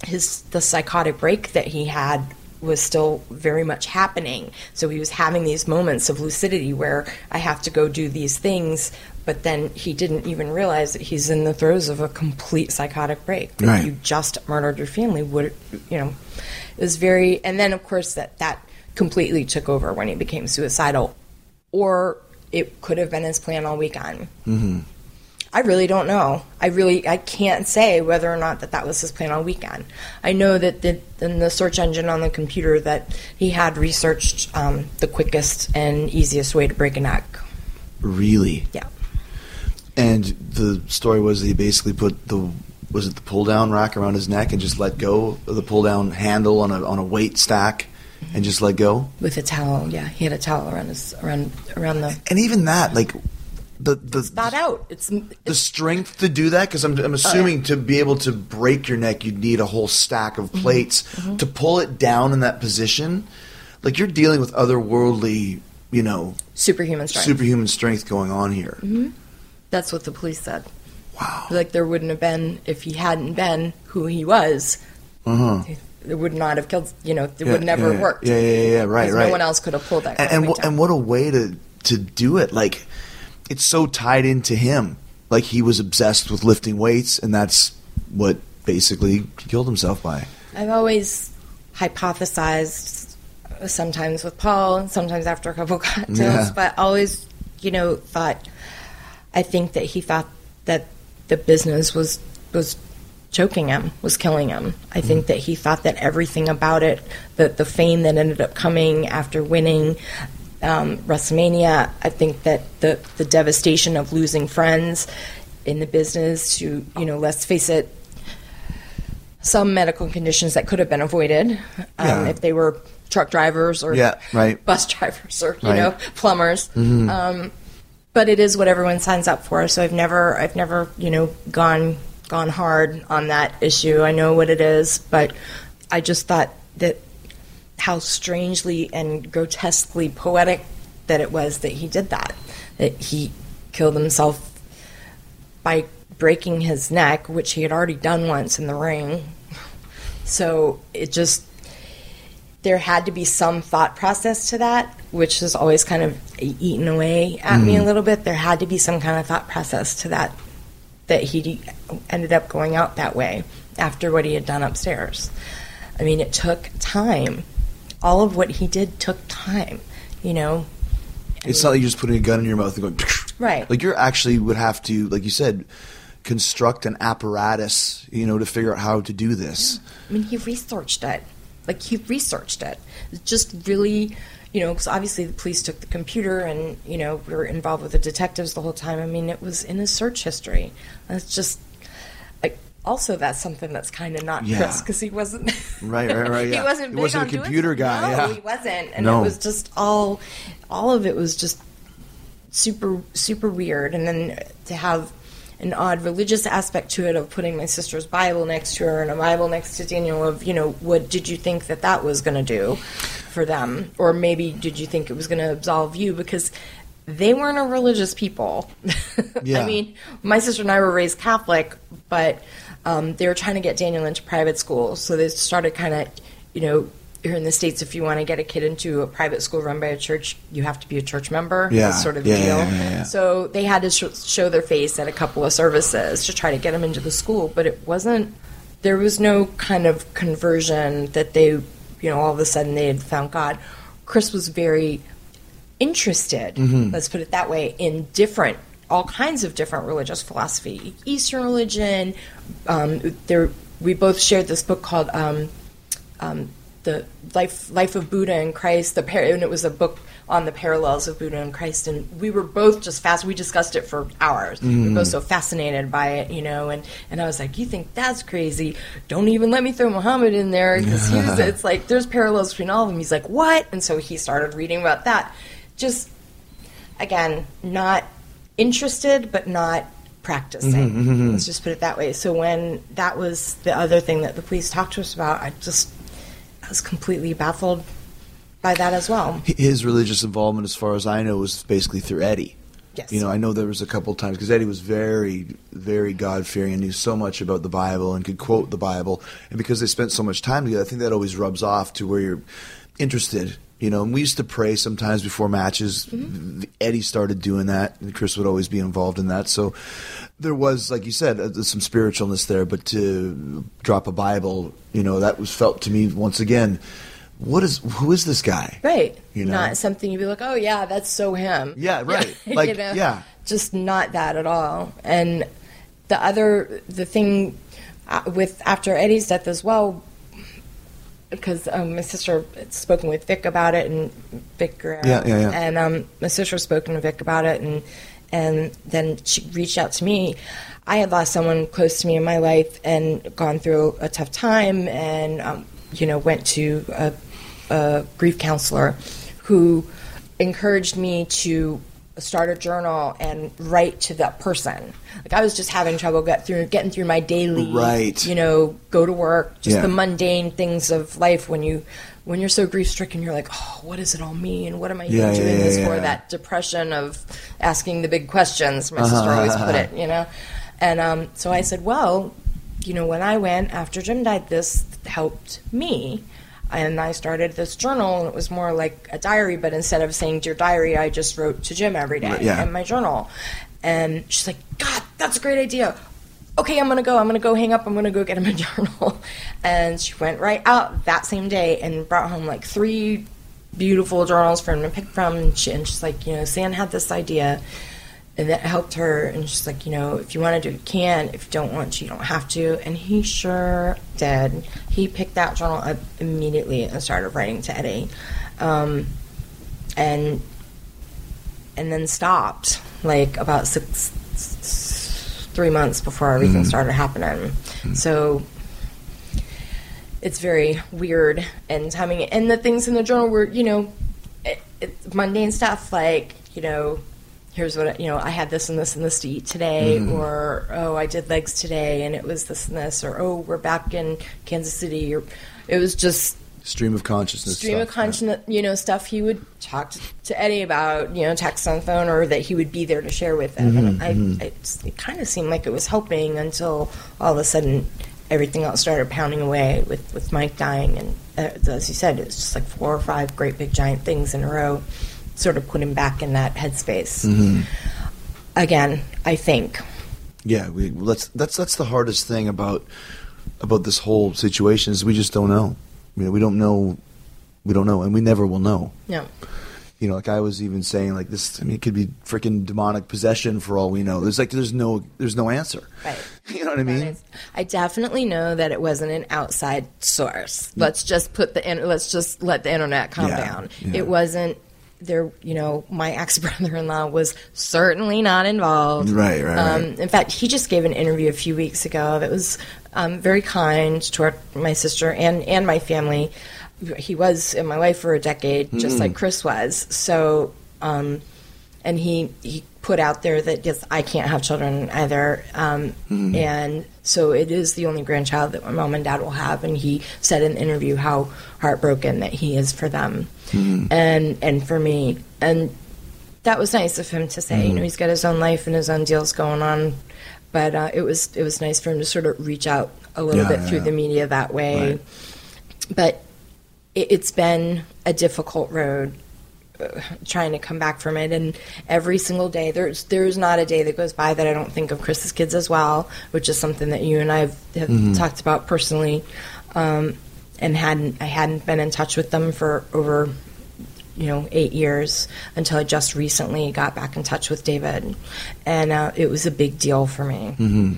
his the psychotic break that he had was still very much happening. So he was having these moments of lucidity where I have to go do these things, but then he didn't even realize that he's in the throes of a complete psychotic break. That Right. You just murdered your family. Would you know? It was very, and then of course that that completely took over when he became suicidal, or it could have been his plan all weekend. I really don't know. I really I can't say whether or not that that was his plan all weekend. I know that the, in the search engine on the computer that he had researched um, the quickest and easiest way to break a neck. Really? Yeah. And the story was that he basically put the was it the pull down rack around his neck and just let go of the pull down handle on a on a weight stack and just let go. With a towel, yeah, he had a towel around his around around the. And even that, like the the Not out. It's, the strength to do that because I'm, I'm oh, assuming to be able to break your neck you'd need a whole stack of mm-hmm. plates mm-hmm. to pull it down in that position like you're dealing with otherworldly you know superhuman strength. superhuman strength going on here mm-hmm. That's what the police said. wow Like there wouldn't have been if he hadn't been who he was. uh-huh It would not have killed. You know, it Yeah, would never yeah, have worked. yeah yeah yeah, right right No one else could have pulled that. and and, and what a way to to do it like it's so tied into him like he was obsessed with lifting weights and that's what basically he killed himself by I've always hypothesized, sometimes with Paul, sometimes after a couple cocktails, Yeah. but always, you know, thought. I think that he thought that the business was was choking him, was killing him. I think that he thought that everything about it, the the fame that ended up coming after winning um, WrestleMania, I think that the the devastation of losing friends in the business to you know, let's face it, some medical conditions that could have been avoided um, Yeah. if they were truck drivers or Yeah, right. bus drivers or you Right. know plumbers. Um, but it is what everyone signs up for. So I've never I've never you know gone gone hard on that issue. I know what it is, but I just thought that how strangely and grotesquely poetic that it was that he did that. That he killed himself by breaking his neck, which he had already done once in the ring. So it just there had to be some thought process to that, which has always kind of eaten away at me mm. a little bit. There had to be some kind of thought process to that that he ended up going out that way after what he had done upstairs. I mean, it took time. All of what he did took time, you know. It's not like you're just putting a gun in your mouth and going, Right. Like you actually would have to, like you said, construct an apparatus, you know, to figure out how to do this. I mean, he researched it. Like he researched it. It's just really, you know, because obviously the police took the computer, and you know we were involved with the detectives the whole time. I mean, it was in his search history. And it's just, like, also that's something that's kind of not Yeah. Chris because he wasn't. Right, right, right, yeah. he wasn't. He big wasn't on a computer something. guy, No, yeah. he wasn't, and No. it was just all, all of it was just super super weird and then to have an odd religious aspect to it of putting my sister's bible next to her and a bible next to daniel of you know what did you think that that was going to do for them? Or maybe did you think it was going to absolve you? Because they weren't a religious people. Yeah. i mean my sister and i were raised catholic but um, they were trying to get daniel into private school. So they started kind of you know here in the states if you want to get a kid into a private school run by a church you have to be a church member Yeah. Sort of Yeah, deal yeah, yeah, so they had to sh- show their face at a couple of services to try to get them into the school but it wasn't there was no kind of conversion that they you know all of a sudden they had found god chris was very interested Mm-hmm. let's put it that way in different all kinds of different religious philosophy eastern religion um, there we both shared this book called um, um, the life life of Buddha and Christ. The par- and it was a book on the parallels of Buddha and Christ, and we were both just fast. We discussed it for hours. We were both mm. so fascinated by it, you know. And and I was like, "You think that's crazy? Don't even let me throw Muhammad in there because was." It's like there's parallels between all of them. He's like, "What?" And so he started reading about that. Just again, not interested, but not practicing. Mm-hmm, mm-hmm. Let's just put it that way. So when that was the other thing that the police talked to us about, I just was completely baffled by that as well. His religious involvement, as far as I know, was basically through Eddie. Yes. You know, I know there was a couple times because Eddie was very, very God fearing and knew so much about the Bible and could quote the Bible. And because they spent so much time together, I think that always rubs off to where you're interested. You know, and we used to pray sometimes before matches. Eddie started doing that, and Chris would always be involved in that. So there was, like you said, uh, some spiritualness there. But to drop a Bible, you know, that was felt to me once again what is who is this guy? Right. You know? Not something you'd be like, oh, yeah, that's so him. Yeah, right. Like, yeah. Just not that at all. And the other, the thing uh, with after Eddie's death as well, because um, my sister had spoken with Vic about it, and Vic, uh, Yeah, yeah, yeah. and um, my sister had spoken to Vic about it, and and then she reached out to me. I had lost someone close to me in my life and gone through a tough time, and um, you know went to a, a grief counselor who encouraged me to start a journal and write to that person. Like I was just having trouble get through getting through my daily, Right. You know, go to work, just Yeah. the mundane things of life. When you when you're so grief stricken, you're like, oh, what does it all mean? What am I Yeah, doing yeah, this for? That depression of asking the big questions. My sister always put it, you know. And um, so I said, well, you know, when I went after Jim died, this helped me. And I started this journal, and it was more like a diary, but instead of saying "Dear Diary," I just wrote to Jim every day yeah. in my journal. And she's like, "God, that's a great idea. Okay, I'm gonna go. I'm gonna go hang up. I'm gonna go get him a journal." And she went right out that same day and brought home like three beautiful journals for him to pick from. And, she, and she's like, "You know, San had this idea." And that helped her. And she's like, you know, if you want to do, it, you can. If you don't want to, you don't have to. And he sure did. He picked that journal up immediately and started writing to Eddie, um, and and then stopped like about six, three months before everything started happening. So it's very weird and timing. And the things in the journal were, you know, it, mundane stuff like, you know, here's what I, you know I had this and this and this to eat today, mm-hmm. or oh I did legs today and it was this and this, or oh we're back in Kansas City, or it was just Stream of consciousness. stream stuff, of consciousness, you know, stuff he would talk to, to Eddie about, you know, text on the phone, or that he would be there to share with him. Mm-hmm, and mm-hmm. I, I just- it kind of seemed like it was helping until all of a sudden everything else started pounding away with, with Mike dying. And uh, as you said, it's just like four or five great big giant things in a row, sort of put him back in that headspace. Mm-hmm. Again, I think. Yeah, we let's that's that's the hardest thing about about this whole situation is we just don't know. You know, we don't know we don't know and we never will know. No. You know, like I was even saying like this I mean it could be freaking demonic possession for all we know. There's like there's no there's no answer. Right. You know what I mean? I definitely know that it wasn't an outside source. Mm. Let's just put the in, let's just let the internet calm Yeah, down. yeah. It wasn't there. You know, my ex brother in law was certainly not involved. Right, right, Um, right. In fact, he just gave an interview a few weeks ago that was um, very kind toward my sister and and my family. He was in my life for a decade, just Mm. like Chris was. So. Um, and he he put out there that yes, I can't have children either, um, and so it is the only grandchild that my mom and dad will have. And he said in the interview how heartbroken that he is for them, and and for me, and that was nice of him to say. You know, he's got his own life and his own deals going on, but uh, it was it was nice for him to sort of reach out a little Yeah, bit yeah, through yeah. the media that way. Right. But it, it's been a difficult road trying to come back from it and every single day there's there's not a day that goes by that I don't think of Chris's kids as well which is something that you and I have, have Mm-hmm. talked about personally um, and hadn't I hadn't been in touch with them for over you know eight years until I just recently got back in touch with David and uh, it was a big deal for me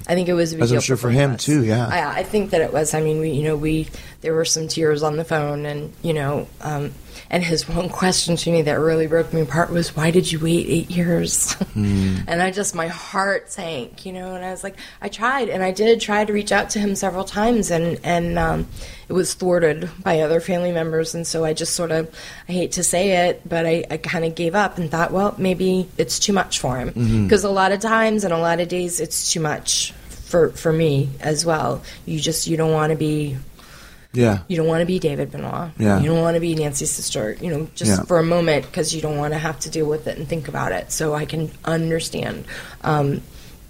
I think it was a big As I'm deal sure for him, us. too, yeah. I, I think that it was I mean we you know we there were some tears on the phone and you know um, and his one question to me that really broke me apart was why did you wait eight years? And I just my heart sank you know and I was like I tried and I did try to reach out to him several times and and um, it was thwarted by other family members and so I just sort of I hate to say it but I, I kind of gave up and thought well maybe it's too much for him. Because a lot of times and a lot of days it's too much for for me as well. You just you don't want to be Yeah. you don't want to be David Benoit. Yeah. You don't want to be Nancy's sister, you know, just Yeah. for a moment because you don't want to have to deal with it and think about it. So I can understand. Um,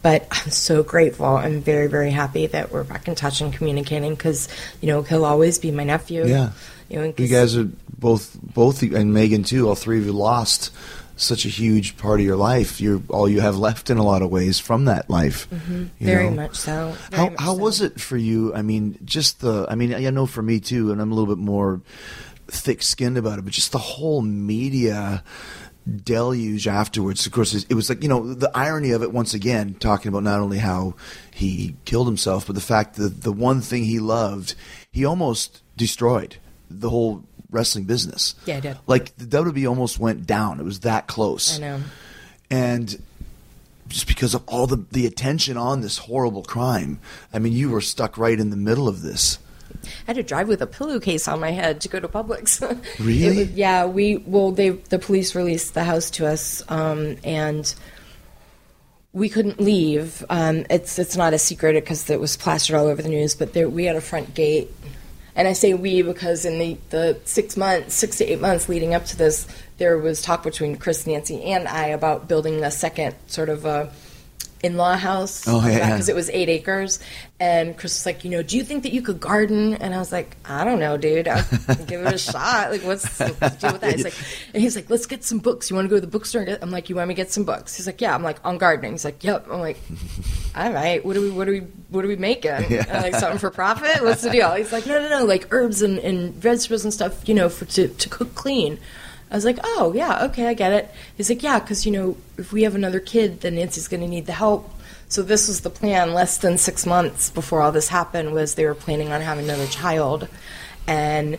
but I'm so grateful. I'm very, very happy that we're back in touch and communicating because, you know, he'll always be my nephew. Yeah. You know, You guys are both both and Megan too, all three of you lost such a huge part of your life. You're all you have left in a lot of ways from that life. Mm-hmm. very know? much so. very How much how so. was it for you? I mean, just the I mean, I know for me too, and I'm a little bit more thick-skinned about it, but just the whole media deluge afterwards. Of course, it was like you know the irony of it once again, talking about not only how he killed himself, but the fact that the one thing he loved, he almost destroyed the whole wrestling business. Yeah, I did. Like the WWE almost went down. It was that close. I know. And just because of all the the attention on this horrible crime, I mean, you were stuck right in the middle of this. I had to drive with a pillowcase on my head to go to Publix. Really? Was- yeah, we well they the police released the house to us, um, and we couldn't leave. Um, it's it's not a secret because it was plastered all over the news. But there, we had a front gate, and I say we because in the the six months, six to eight months leading up to this, there was talk between Chris, Nancy, and I about building a second sort of a in-law house Oh, yeah. because it was eight acres. And chris was like you know do you think that you could garden? And i was like i don't know dude. I'll give it a shot. Like what's the deal with that? He's like and he's like let's get some books. You want to go to the bookstore and i'm like you want me to get some books? He's like yeah. I'm like on gardening. He's like yep i'm like all right. What are we what are we what are we making? I'm like something for profit? What's the deal? He's like no no no. Like herbs and, and vegetables and stuff you know for to, to cook clean I was like, oh, yeah, okay, I get it. He's like, yeah, because, you know, if we have another kid, then Nancy's going to need the help. So this was the plan less than six months before all this happened was they were planning on having another child. And,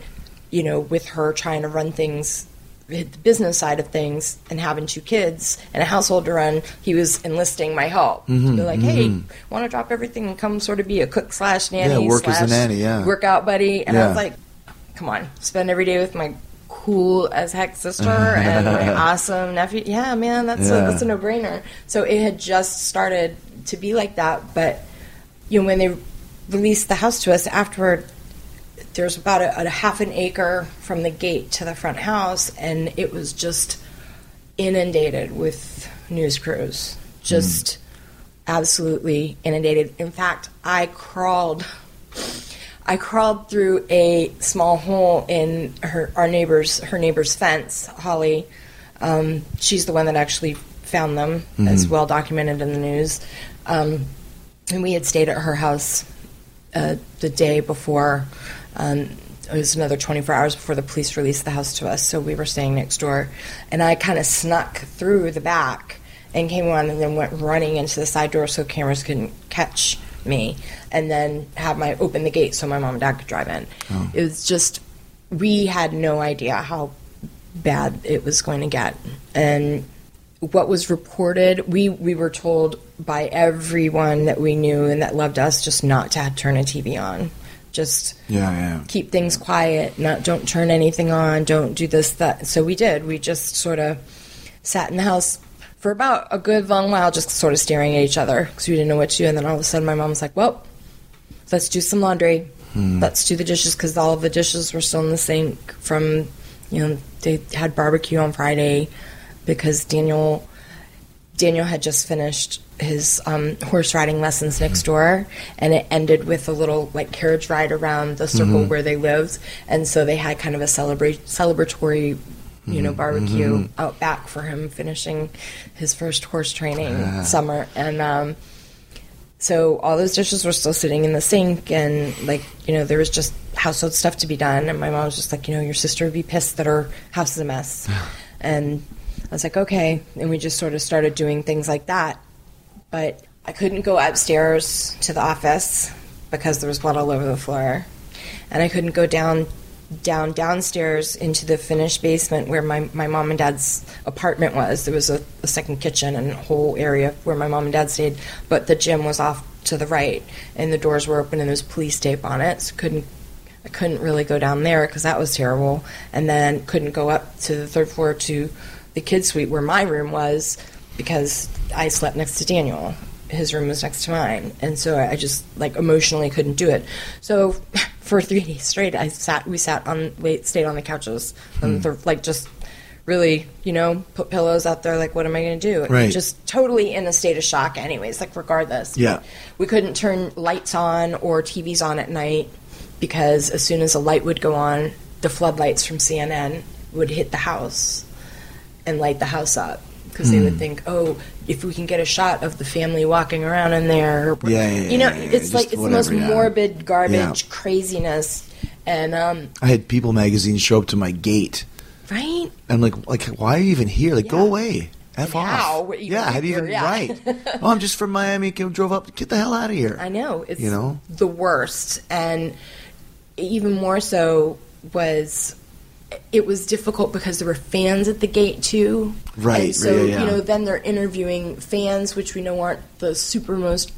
you know, with her trying to run things, the business side of things and having two kids and a household to run, he was enlisting my help. to be like, hey, mm-hmm. want to drop everything and come sort of be a cook slash nanny Yeah, work as a slash nanny, yeah. workout buddy. And I was like, come on, spend every day with my cool as heck sister and my awesome nephew. Yeah, man, that's Yeah. a, that's a no brainer. So it had just started to be like that, but you know when they released the house to us afterward. There's about a, a half an acre from the gate to the front house, and it was just inundated with news crews. Just hmm. absolutely inundated. In fact, I crawled I crawled through a small hole in her our neighbor's her neighbor's fence, Holly. Um, she's the one that actually found them, as well documented in the news. Um, and we had stayed at her house uh, the day before. Um, it was another 24 hours before the police released the house to us, so we were staying next door. And I kind of snuck through the back and came on and then went running into the side door so cameras couldn't catch me. And then had my open the gate so my mom and dad could drive in. Oh. It was just we had no idea how bad it was going to get. And what was reported, we, we were told by everyone that we knew and that loved us just not to turn a TV on. Just Yeah, yeah. keep things quiet, not don't turn anything on, don't do this, that. So we did. We just sort of sat in the house for about a good long while, just sort of staring at each other because we didn't know what to do. And then all of a sudden, my mom was like, "Well, let's do some laundry. Hmm. Let's do the dishes because all of the dishes were still in the sink from, you know, they had barbecue on Friday because Daniel Daniel had just finished his um, horse riding lessons next hmm. door, and it ended with a little like carriage ride around the circle mm-hmm. where they lived, and so they had kind of a celebrate celebratory, you mm-hmm. know, barbecue mm-hmm. out back for him finishing his first horse training summer, and um, so all those dishes were still sitting in the sink, and like you know, there was just household stuff to be done, and my mom was just like, you know, your sister would be pissed that her house is a mess, and I was like, okay, and we just sort of started doing things like that, but I couldn't go upstairs to the office because there was blood all over the floor, and I couldn't go down down downstairs into the finished basement where my, my mom and dad's apartment was. There was a, a second kitchen and a whole area where my mom and dad stayed, but the gym was off to the right, and the doors were open and there was police tape on it. So couldn't I couldn't really go down there because that was terrible, and then couldn't go up to the third floor to the kids' suite where my room was because I slept next to Daniel. His room was next to mine, and so I just like emotionally couldn't do it. So for three days straight, I sat. We sat on, wait, stayed on the couches, and the, like just really, you know, put pillows out there. Like, what am I going to do? Right. Just totally in a state of shock. Anyways, like regardless. Yeah. We couldn't turn lights on or TVs on at night because as soon as a light would go on, the floodlights from CNN would hit the house and light the house up because they Hmm. would think, oh, if we can get a shot of the family walking around in there, Yeah, yeah, you know, yeah, yeah, it's just like it's the most yeah. morbid garbage Yeah. craziness. And um, I had People magazine show up to my gate. right, I'm like, like, why are you even here? Like, go away. F And off. how? Yeah, how do you even yeah. right? oh, I'm just from Miami. Came, drove up. Get the hell out of here. I know it's You know? the worst, and even more so was it was difficult because there were fans at the gate too. Right, And so yeah, yeah. you know, then they're interviewing fans, which we know aren't the super most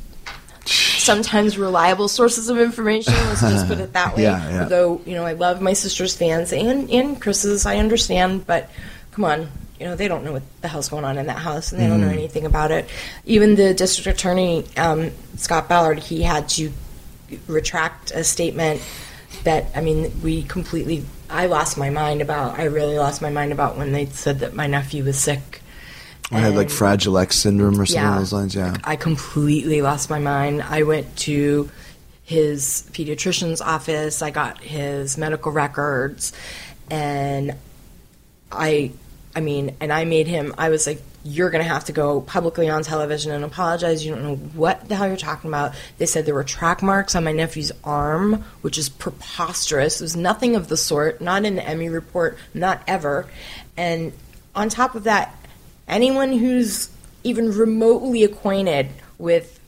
sometimes reliable sources of information. Let's just put it that way. Yeah, yeah. Although you know, I love my sister's fans and and Chris's. I understand, but come on. You know they don't know what the hell's going on in that house, and they don't know Mm-hmm. anything about it. Even the district attorney, um, Scott Ballard, he had to retract a statement that I mean we completely. I lost my mind about. I really lost my mind about when they said that my nephew was sick. I had like Fragile X syndrome or something along those lines. Yeah. I completely lost my mind. I went to his pediatrician's office. I got his medical records, and I, I mean, and I made him. I was like, "You're going to have to go publicly on television and apologize. You don't know what the hell you're talking about." They said there were track marks on my nephew's arm, which is preposterous. There's nothing of the sort. Not in the M.E. report. Not ever. And on top of that, anyone who's even remotely acquainted with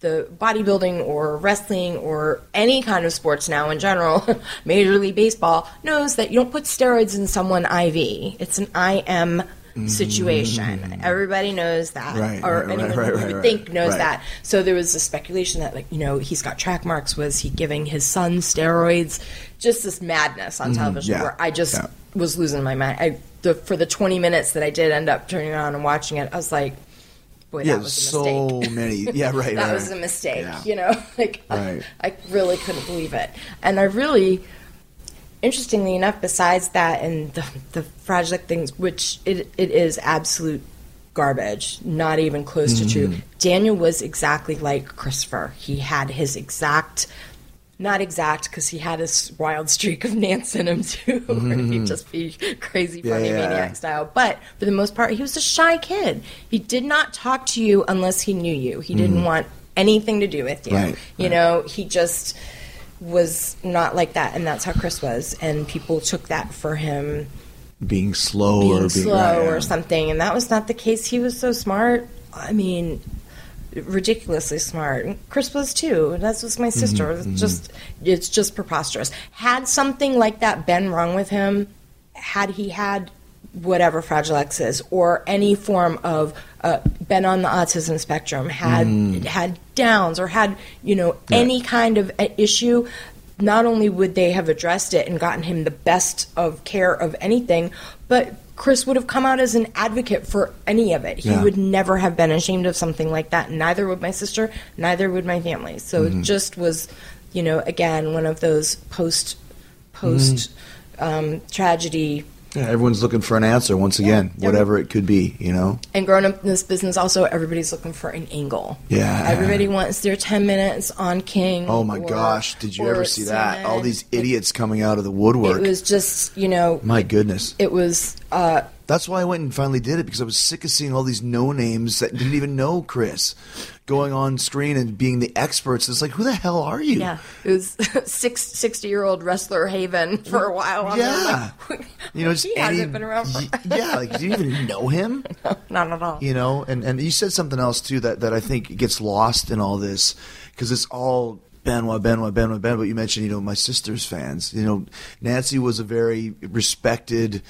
the bodybuilding or wrestling or any kind of sports now in general, Major League Baseball, knows that you don't put steroids in someone IV. It's an IM situation. Everybody knows that. Right, or right, anyone right, who would think knows that. So there was a speculation that, like, you know, he's got track marks. Was he giving his son steroids? Just this madness on television Mm-hmm. yeah, where I just yeah. was losing my mind. I the, for the 20 minutes that I did end up turning on and watching it, I was like, boy, Yeah, that was a so mistake. many. Yeah, right. that was a mistake, Yeah. you know? Like. I, I really couldn't believe it. And I really, interestingly enough, besides that and the, the fragile things, which it, it is absolute garbage, not even close to true. Mm-hmm. Daniel was exactly like Christopher. He had his exact not exact because he had this wild streak of Nance in him too, where he'd just be crazy, funny Mm-hmm. yeah. maniac style. But for the most part, he was a shy kid. He did not talk to you unless he knew you. He didn't want anything to do with you. Mm-hmm. Right, You right. know, he just was not like that, and that's how Chris was. And people took that for him Being slow being or being slow right, yeah. or something, and that was not the case. He was so smart. I mean, ridiculously smart. Chris was too. and That's was my Mm-hmm, sister. It's just, it's just preposterous. Had something like that been wrong with him, had he had whatever Fragile X is, or any form of uh, been on the autism spectrum, had Mm. had Downs, or had you know any kind of issue, not only would they have addressed it and gotten him the best of care of anything, but Chris would have come out as an advocate for any of it. He Yeah. would never have been ashamed of something like that. Neither would my sister, neither would my family. So Mm-hmm. it just was, you know, again one of those post post Mm-hmm. um, tragedy. Yeah, everyone's looking for an answer once again, Yeah. whatever it could be, you know. And growing up in this business, also everybody's looking for an angle. Yeah. everybody wants their ten minutes on King. Oh my or- gosh, did you ever see that? All these idiots coming out of the woodwork. It was just, you know, My goodness. it was. Uh, That's why I went and finally did it because I was sick of seeing all these no names that didn't even know Chris going on screen and being the experts. It's like, who the hell are you? Yeah, it was six, 60 year old wrestler Haven for a while. I'm Yeah. like, You know, just he any, hasn't been around for yeah, like do you even know him? No, not at all. You know, and and you said something else too that that I think gets lost in all this because it's all Benoit, Benoit, Benoit, Benoit. But you mentioned, you know, my sister's fans. You know, Nancy was a very respected.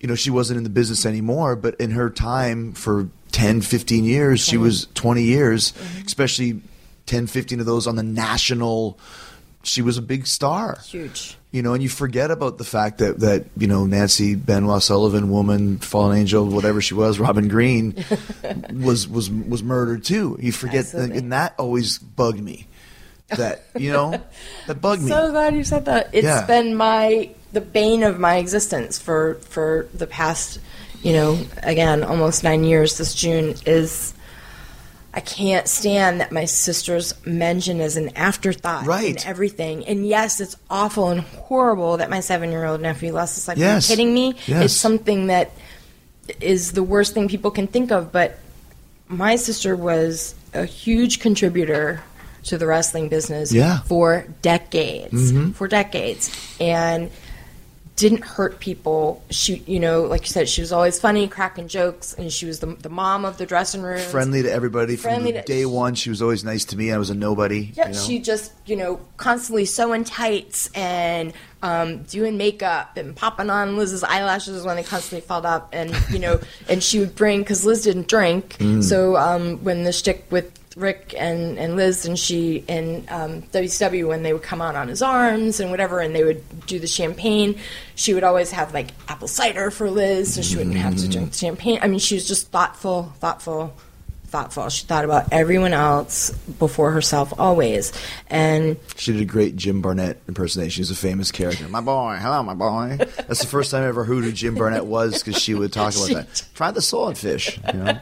You know, she wasn't in the business anymore, but in her time for 10, 15 years, she was 20 years, mm-hmm. especially 10, 15 of those on the national. She was a big star Huge. you know, and you forget about the fact that that you know Nancy Benoit Sullivan, woman, fallen angel, whatever she was, Robin Green, was was was murdered too. You forget, Absolutely. and that always bugged me. That you know, that bugged me. So glad you said that. It's Yeah. been my the bane of my existence for for the past, you know, again almost nine years. This June is. I can't stand that my sister's mentioned as an afterthought Right. in everything. And yes, it's awful and horrible that my seven year old nephew lost his life. Are Yes. you kidding me? Yes. It's something that is the worst thing people can think of. But my sister was a huge contributor to the wrestling business Yeah. for decades, mm-hmm. for decades, and didn't hurt people. She, you know, like you said, she was always funny, cracking jokes, and she was the, the mom of the dressing room. Friendly to everybody Friendly the to- day one. She was always nice to me. I was a nobody. Yeah, you know? she just, you know, constantly sewing tights and um, doing makeup and popping on Liz's eyelashes when they constantly fell up. And, you know, and she would bring, because Liz didn't drink. Mm. So um, when the shtick with Rick and, and Liz and she in um, WCW, when they would come out on his arms and whatever, and they would do the champagne, she would always have like apple cider for Liz so she wouldn't have to drink the champagne. I mean, she was just thoughtful, thoughtful thoughtful. She thought about everyone else before herself always. And She did a great Jim Barnett impersonation. He's a famous character. My boy, hello, my boy. That's the first time I ever heard who Jim Barnett was because she would talk about She- that. Try the swordfish. You know?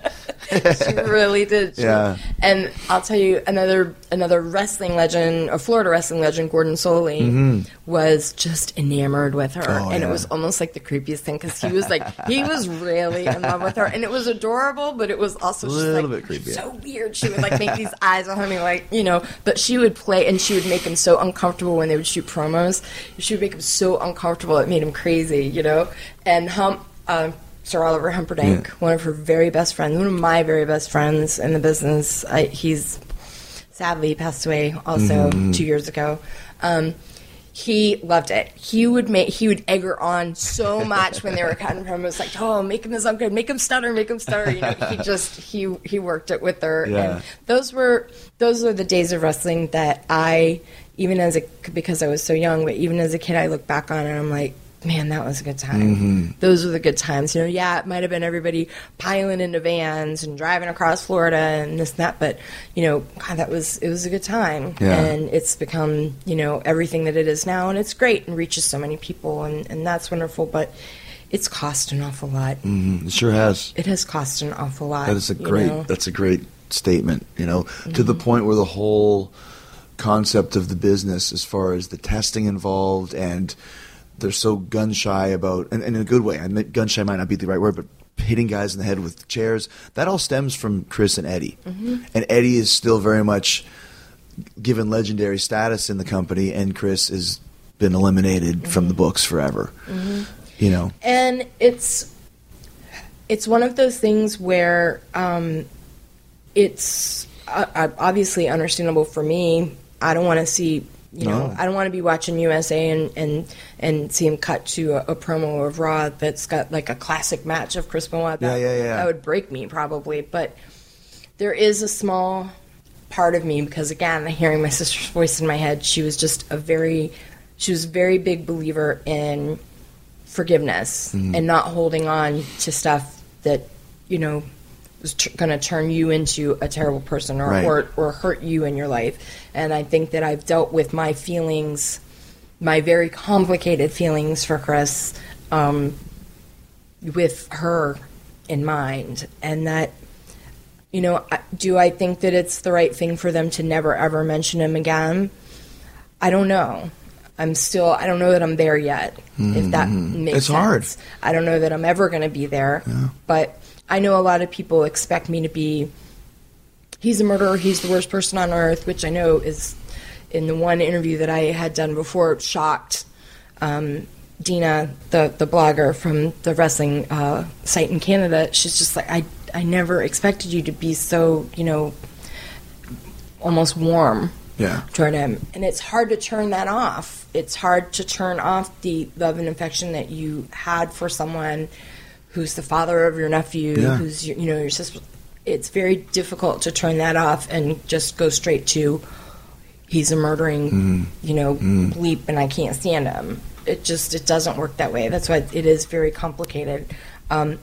she really did. She- Yeah. And I'll tell you another another wrestling legend, a Florida wrestling legend, Gordon Solie, was just enamored with her, Mm-hmm. Oh, and yeah. it was almost like the creepiest thing because he was like he was really in love with her, and it was adorable, but it was also just like bit creepy. so weird. She would like make these eyes on him, like you know, but she would play, and she would make him so uncomfortable when they would shoot promos. She would make him so uncomfortable it made him crazy, you know. And Hump, uh, Sir Oliver Humperdink, one of her very best friends, one of my very best friends in the business. I, he's sadly passed away also two years ago. Um, he loved it. He would make he would egg her on so much when they were cutting promos, like, "Oh, make him up good, make him stutter, make him stutter." You know, he just he he worked it with her, Yeah. and those were those were the days of wrestling that I even as a because I was so young, but even as a kid, I look back on and I'm like, man, that was a good time. Mm-hmm. Those were the good times. You know, yeah, it might have been everybody piling into vans and driving across Florida and this and that, but you know, God, that was it was a good time, Yeah. and it's become you know everything that it is now, and it's great and reaches so many people, and and that's wonderful, but. It's cost an awful lot. Mm-hmm. It sure has. It has cost an awful lot. That is a you great. know? That's a great statement. You know, to the mm-hmm. point where the whole concept of the business, as far as the testing involved, and they're so gun shy about, and, and in a good way. I mean, gun shy might not be the right word, but hitting guys in the head with chairs. That all stems from Chris and Eddie, and Eddie is still very much given legendary status in the company, and Chris has been eliminated from the books forever. You know, and it's it's one of those things where um, it's uh, uh, obviously understandable for me. I don't want to see. You know, No. I don't want to be watching USA and, and, and see him cut to a, a promo of Raw that's got like a classic match of Chris Benoit. That, Yeah, yeah, yeah. That would break me probably, but there is a small part of me because again, hearing my sister's voice in my head, she was just a very, she was a very big believer in forgiveness Mm-hmm. and not holding on to stuff that you know was tr- going to turn you into a terrible person or, Right. or or hurt you in your life. And I think that I've dealt with my feelings, my very complicated feelings for Chris, um, with her in mind, and that. You know, do I think that it's the right thing for them to never ever mention him again? I don't know. I'm still. I don't know that I'm there yet. If that makes Mm-hmm. It's hard. sense. I don't know that I'm ever going to be there. But I know a lot of people expect me to be. He's a murderer. He's the worst person on earth, which I know is, in the one interview that I had done before, shocked um, Dina, the the blogger from the wrestling uh, site in Canada. She's just like, I I never expected you to be so you know, almost warm yeah. toward him. And it's hard to turn that off. It's hard to turn off the love and affection that you had for someone who's the father of your nephew, Yeah. who's your, you know your sister. It's very difficult to turn that off and just go straight to he's a murdering, you know, bleep, and I can't stand him. It just it doesn't work that way. That's why it is very complicated. Um,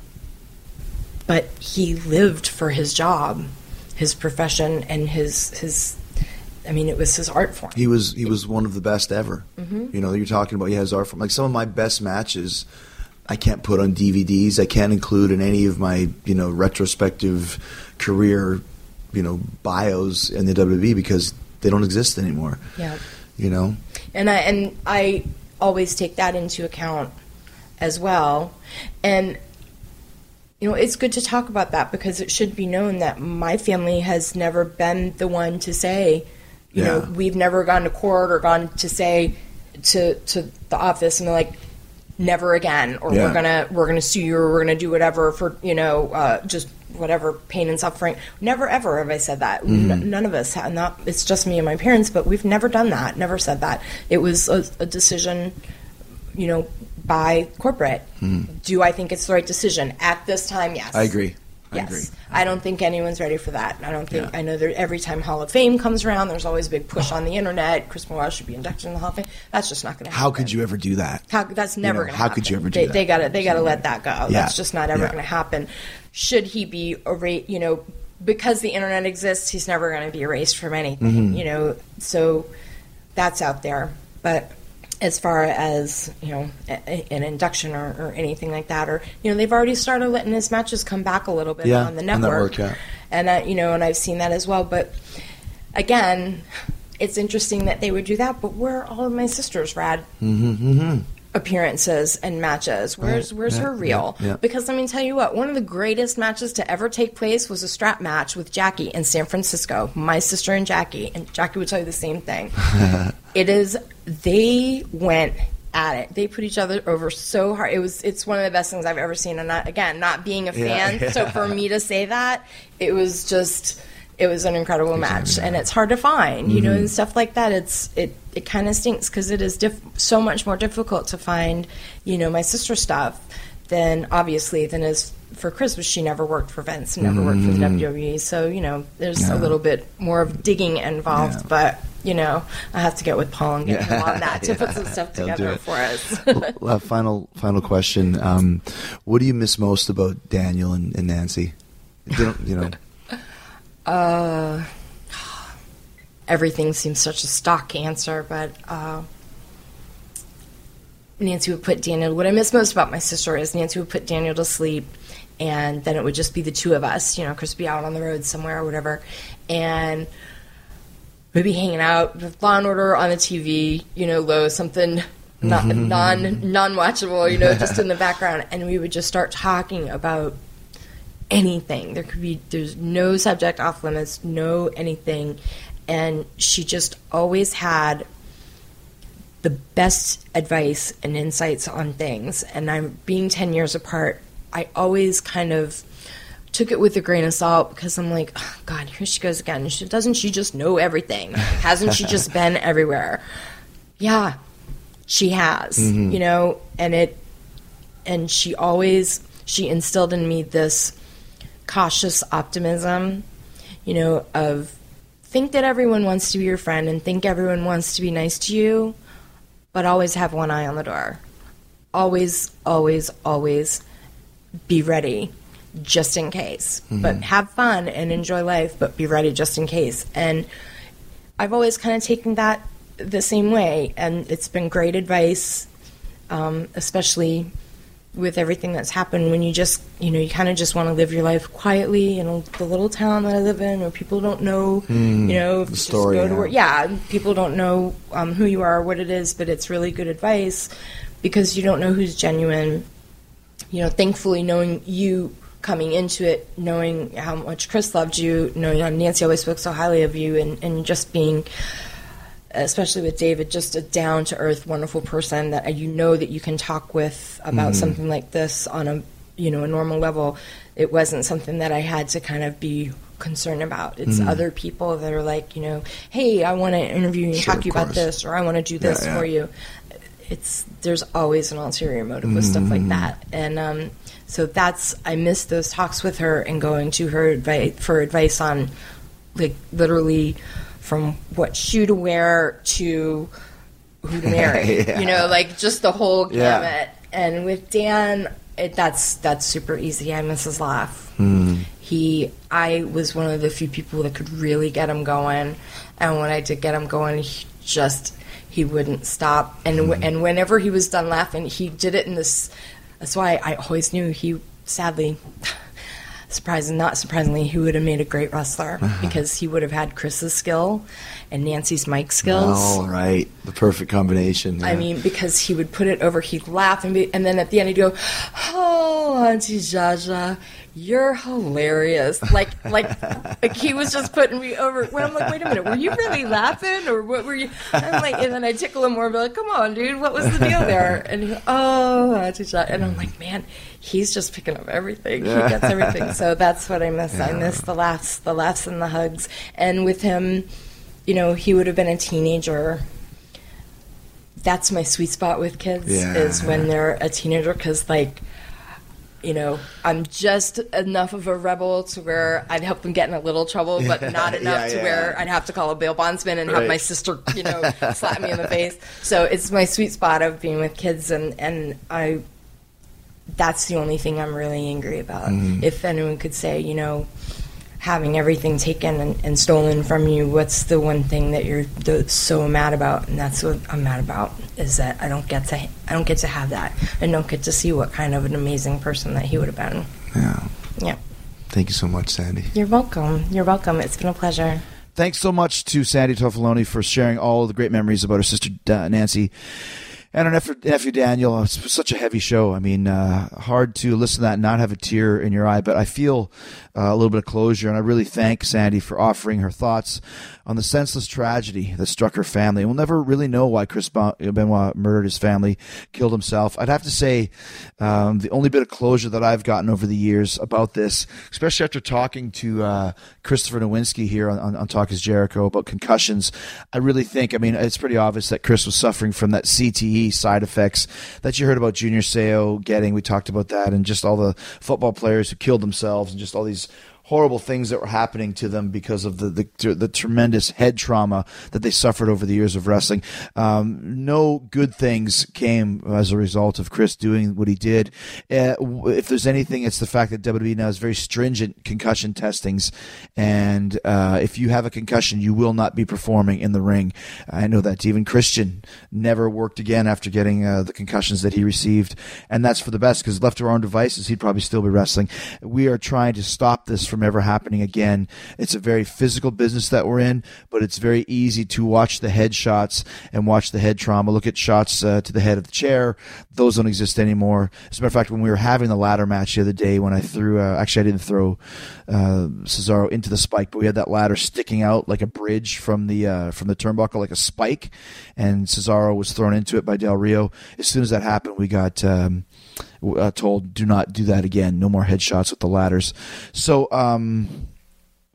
but he lived for his job, his profession, and his his. I mean, it was his art form. He was he was one of the best ever. Mm-hmm. You know, you're talking about he has art form. like some of my best matches. I can't put on DVDs. I can't include in any of my you know retrospective career you know bios in the WWE because they don't exist anymore. Yeah. You know, and I and I always take that into account as well. And you know, it's good to talk about that because it should be known that my family has never been the one to say, You Yeah. know, we've never gone to court or gone to say to to the office and they're like, never again, or Yeah. we're gonna we're gonna sue you, or we're gonna do whatever for you know uh, just whatever pain and suffering. Never ever have I said that. Mm-hmm. N- none of us have. Not it's just me and my parents, but we've never done that. Never said that. It was a, a decision, you know, by corporate. Do I think it's the right decision at this time? Yes, Mm-hmm. I agree. I yes. agree. I don't think anyone's ready for that. I don't think. Yeah. I know that every time Hall of Fame comes around, there's always a big push on the internet. Chris Benoit should be inducted in the Hall of Fame. That's just not going to happen. How could you ever do that? How, that's never know, going to how could you ever do they, that? They got to they got to let that go. Yeah. That's just not ever Yeah. going to happen. Should he be erased? You know, because the internet exists, he's never going to be erased from anything. Mm-hmm. You know, so that's out there. But as far as you know, an induction or, or anything like that, or you know, they've already started letting his matches come back a little bit Yeah, on the network, network, yeah. and uh, you know, and I've seen that as well. But again, it's interesting that they would do that. But where are all of my sisters' rad appearances and matches? Where's Right, where's yeah, her reel? yeah, yeah. Because let me tell you what, one of the greatest matches to ever take place was a strap match with Jackie in San Francisco. My sister and Jackie, and Jackie would tell you the same thing. it is they went at it. They put each other over so hard. It was it's one of the best things I've ever seen. And not, again, not being a fan, so for me to say that, it was just it was an incredible match, and it's hard to find, you Mm-hmm. know, and stuff like that. It's it it kind of stinks because it is diff- so much more difficult to find, you know, my sister stuff than obviously than is for Chris. But she never worked for Vince, and never worked for the WWE, so you know, there's Mm-hmm. Yeah. a little bit more of digging involved, Yeah. but. You know, I have to get with Paul and get him on that to put some stuff together for us. uh, final final question. Um, what do you miss most about Daniel and, and Nancy? You know, everything seems such a stock answer, but uh, Nancy would put Daniel. What I miss most about my sister is Nancy would put Daniel to sleep, and then it would just be the two of us. You know, Chris would be out on the road somewhere or whatever, and we'd be hanging out with Law and Order on the TV. You know, low something. Not, non non watchable, you know, just in the background, and we would just start talking about anything. There could be there's no subject off limits, no anything. And she just always had the best advice and insights on things. And I'm being 10 years apart, I always kind of took it with a grain of salt because I'm like, oh, God, here she goes again. She, doesn't she just know everything? Hasn't she just been everywhere? Yeah, she has, mm-hmm. you know, and it, and she always, she instilled in me this cautious optimism, you know, of think that everyone wants to be your friend and think everyone wants to be nice to you, but always have one eye on the door. Always, always, always be ready just in case. But have fun and enjoy life, but be ready just in case. And I've always kind of taken that the same way, and it's been great advice, um, especially with everything that's happened when you just you know you kind of just want to live your life quietly in a, the little town that I live in, where people don't know you know just story, go to yeah. work. Yeah, people don't know um, who you are, or what it is, but it's really good advice because you don't know who's genuine. You know, thankfully, knowing you coming into it, knowing how much Chris loved you, knowing how Nancy always spoke so highly of you, and, and just being especially with David, just a down to earth, wonderful person that you know that you can talk with about mm-hmm. something like this on a you know a normal level. It wasn't something that I had to kind of be concerned about. It's mm-hmm. other people that are like, you know, hey, I want to interview you and Sure, talk to you of about this, or I want to do this yeah. for you. It's there's always an ulterior motive with stuff like mm-hmm. that, and um, so that's I miss those talks with her and going to her advice for advice on like literally from what shoe to wear to who to marry. Yeah. You know, like just the whole Yeah. gamut. And with Dan, it, that's that's super easy. I miss his laugh. Hmm. He, I was one of the few people that could really get him going, and when I did get him going, he just he wouldn't stop. And w- and whenever he was done laughing, he did it in this. That's why I always knew he sadly. Surprising, not surprisingly, he would have made a great wrestler uh-huh. because he would have had Chris's skill and Nancy's mic skills. all right, the perfect combination. I mean, because he would put it over, he'd laugh, and, be, and then at the end he'd go, "Oh, "Oh, Auntie Jaja, you're hilarious!" Like, like, like he was just putting me over. When I'm like, "Wait a minute, were you really laughing, or what were you?" I'm like, and then I tickle him more, and be like, "Come on, dude, what was the deal there?" And he, "Oh, Auntie Jaja," and I'm like, "Man, he's just picking up everything. He gets everything." So that's what I miss. I miss the laughs, the laughs, and the hugs. And with him, you know, he would have been a teenager that's my sweet spot with kids Yeah. is when they're a teenager because like you know i'm just enough of a rebel to where i'd help them get in a little trouble but not enough Yeah, to yeah. where i'd have to call a bail bondsman and have my sister you know slap me in the face so it's my sweet spot of being with kids and and i that's the only thing i'm really angry about Mm-hmm. if anyone could say you know having everything taken and, and stolen from you, what's the one thing that you're the, so mad about? And that's what I'm mad about is that I don't get to I don't get to have that and don't get to see what kind of an amazing person that he would have been. Yeah. Yeah, Thank you so much, Sandy. you're welcome. You're welcome. It's been a pleasure. Thanks so much to Sandy Toffoloni for sharing all the great memories about her sister uh, Nancy and her nephew, nephew Daniel. It's such a heavy show. I mean, uh, hard to listen to that and not have a tear in your eye, but I feel uh, a little bit of closure, and I really thank Sandy for offering her thoughts on the senseless tragedy that struck her family. We'll never really know why Chris Benoit murdered his family, killed himself. I'd have to say um, the only bit of closure that I've gotten over the years about this, especially after talking to uh, Christopher Nowinski here on, on, on Talk is Jericho about concussions, I really think, I mean, it's pretty obvious that Chris was suffering from that CTE side effects that you heard about Junior Seau getting. We talked about that and just all the football players who killed themselves and just all these horrible things that were happening to them because of the the, the tremendous head trauma that they suffered over the years of wrestling. Um, no good things came as a result of Chris doing what he did. Uh, if there's anything, it's the fact that WWE now has very stringent concussion testings, and uh, if you have a concussion, you will not be performing in the ring. I know that even Christian never worked again after getting uh, the concussions that he received, and that's for the best because left to our own devices, he'd probably still be wrestling. We are trying to stop this from ever happening again. It's a very physical business that we're in, but it's very easy to watch the head shots and watch the head trauma. Look at shots uh, to the head of the chair; those don't exist anymore. As a matter of fact, when we were having the ladder match the other day, when I threw, uh, actually I didn't throw uh, Cesaro into the spike, but we had that ladder sticking out like a bridge from the uh, from the turnbuckle, like a spike, and Cesaro was thrown into it by Del Rio. As soon as that happened, we got. Um, uh, told do not do that again. No more headshots with the ladders. So, um,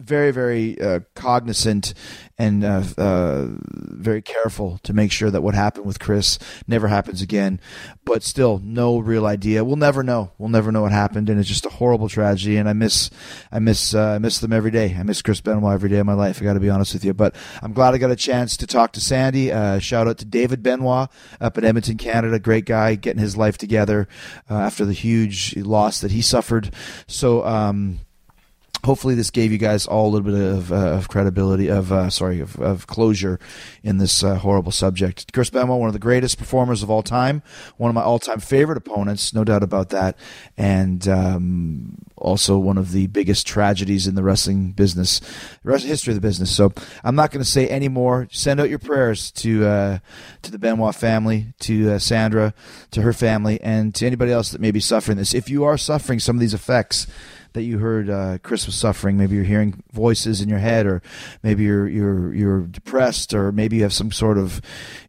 very, very uh, cognizant and uh, uh, very careful to make sure that what happened with Chris never happens again. But still, no real idea. We'll never know. We'll never know what happened, and it's just a horrible tragedy. And I miss, I miss, uh, I miss them every day. I miss Chris Benoit every day of my life. I got to be honest with you. But I'm glad I got a chance to talk to Sandy. Uh, shout out to David Benoit up in Edmonton, Canada. Great guy, getting his life together uh, after the huge loss that he suffered. So. Um, hopefully this gave you guys all a little bit of, uh, of credibility of uh, sorry of, of closure in this uh, horrible subject. Chris benoit one of the greatest performers of all time one of my all-time favorite opponents no doubt about that and um, also one of the biggest tragedies in the wrestling business the history of the business. So i'm not going to say any more. Send out your prayers to uh, to the benoit family to uh, sandra to her family and to anybody else that may be suffering this. If you are suffering some of these effects that you heard uh, Chris was suffering. Maybe you're hearing voices in your head, or maybe you're you're you're depressed, or maybe you have some sort of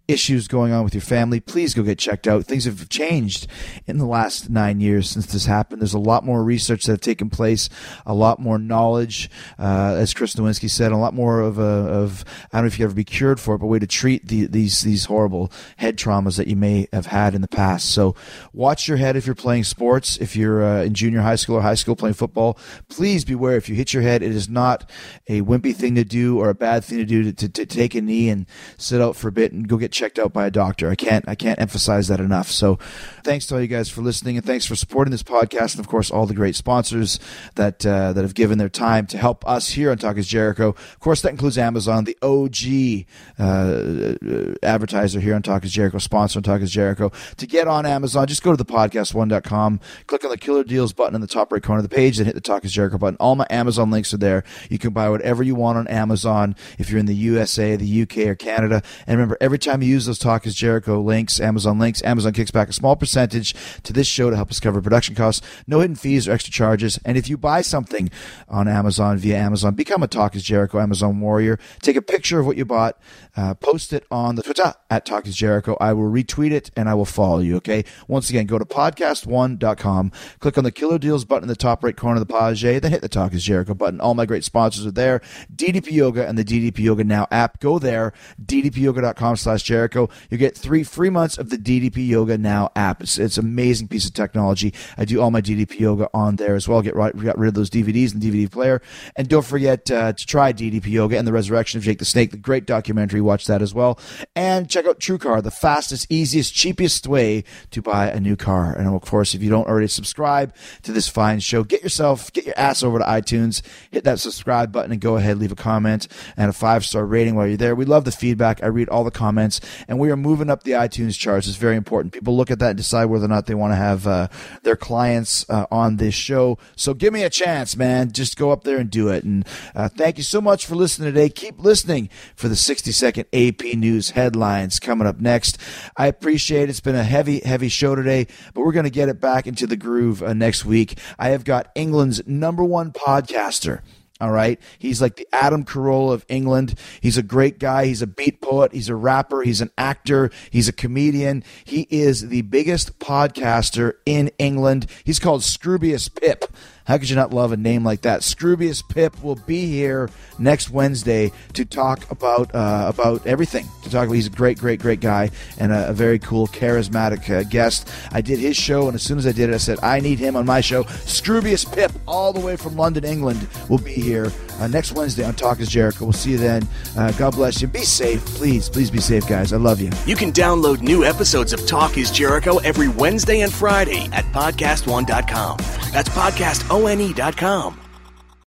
issues going on with your family. Please go get checked out. Things have changed in the last nine years since this happened. There's a lot more research that have taken place, a lot more knowledge, uh, as Chris Nowinski said, a lot more of a of I don't know if you ever be cured for it, but way to treat the, these these horrible head traumas that you may have had in the past. So watch your head if you're playing sports. If you're uh, in junior high school or high school playing football, please beware. If you hit your head, it is not a wimpy thing to do or a bad thing to do to, to, to take a knee and sit out for a bit and go get checked out by a doctor. I can't I can't emphasize that enough. So thanks to all you guys for listening and thanks for supporting this podcast and of course all the great sponsors that uh, that have given their time to help us here on Talk is Jericho. Of course that includes Amazon, the OG uh, advertiser here on Talk is Jericho, sponsor on Talk is Jericho. To get on Amazon, just go to thepodcast1.com, click on the Killer Deals button in the top right corner of the page, then hit the Talk is Jericho button. All my Amazon links are there. You can buy whatever you want on Amazon if you're in the USA, the UK, or Canada. And remember, every time you use those Talk is Jericho links, Amazon links. Amazon kicks back a small percentage to this show to help us cover production costs. No hidden fees or extra charges. And if you buy something on Amazon via Amazon, become a Talk is Jericho Amazon warrior. Take a picture of what you bought, uh, post it on the Twitter at Talk is Jericho. I will retweet it and I will follow you. Okay. Once again, go to podcast1.com, click on the Killer Deals button in the top right corner of the page, then hit the Talk is Jericho button. All my great sponsors are there. DDP Yoga and the DDP Yoga Now app. Go there, ddpyoga.com slash Jericho. You get three free months of the DDP Yoga Now app. It's, it's an amazing piece of technology. I do all my DDP Yoga on there as well. Get right, got rid of those DVDs and DVD player. And don't forget uh, to try DDP Yoga and the Resurrection of Jake the Snake, the great documentary. Watch that as well. And check out TrueCar, the fastest, easiest, cheapest way to buy a new car. And of course, if you don't already subscribe to this fine show, get yourself, get your ass over to iTunes, hit that subscribe button, and go ahead, leave a comment and a five star rating while you're there. We love the feedback. I read all the comments, and we are moving up the iTunes charts. It's very important. People look at that and decide whether or not they want to have uh, their clients uh, on this show. So give me a chance, man. Just go up there and do it. And uh, thank you so much for listening today. Keep listening for the 60 second AP News headlines coming up next. I appreciate it. It's been a heavy, heavy show today, but we're going to get it back into the groove uh, next week. I have got England's number one podcaster. All right. He's like the Adam Carolla of England. He's a great guy. He's a beat poet. He's a rapper. He's an actor. He's a comedian. He is the biggest podcaster in England. He's called Scroobius Pip. How could you not love a name like that? Scroobius Pip will be here next Wednesday to talk about uh, about everything. To talk about, he's a great, great, great guy and a, a very cool, charismatic uh, guest. I did his show, and as soon as I did it, I said I need him on my show. Scroobius Pip, all the way from London, England, will be here uh, next Wednesday on Talk Is Jericho. We'll see you then. Uh, God bless you. Be safe, please. Please be safe, guys. I love you. You can download new episodes of Talk is Jericho every Wednesday and Friday at podcastone.com. That's podcastone.com.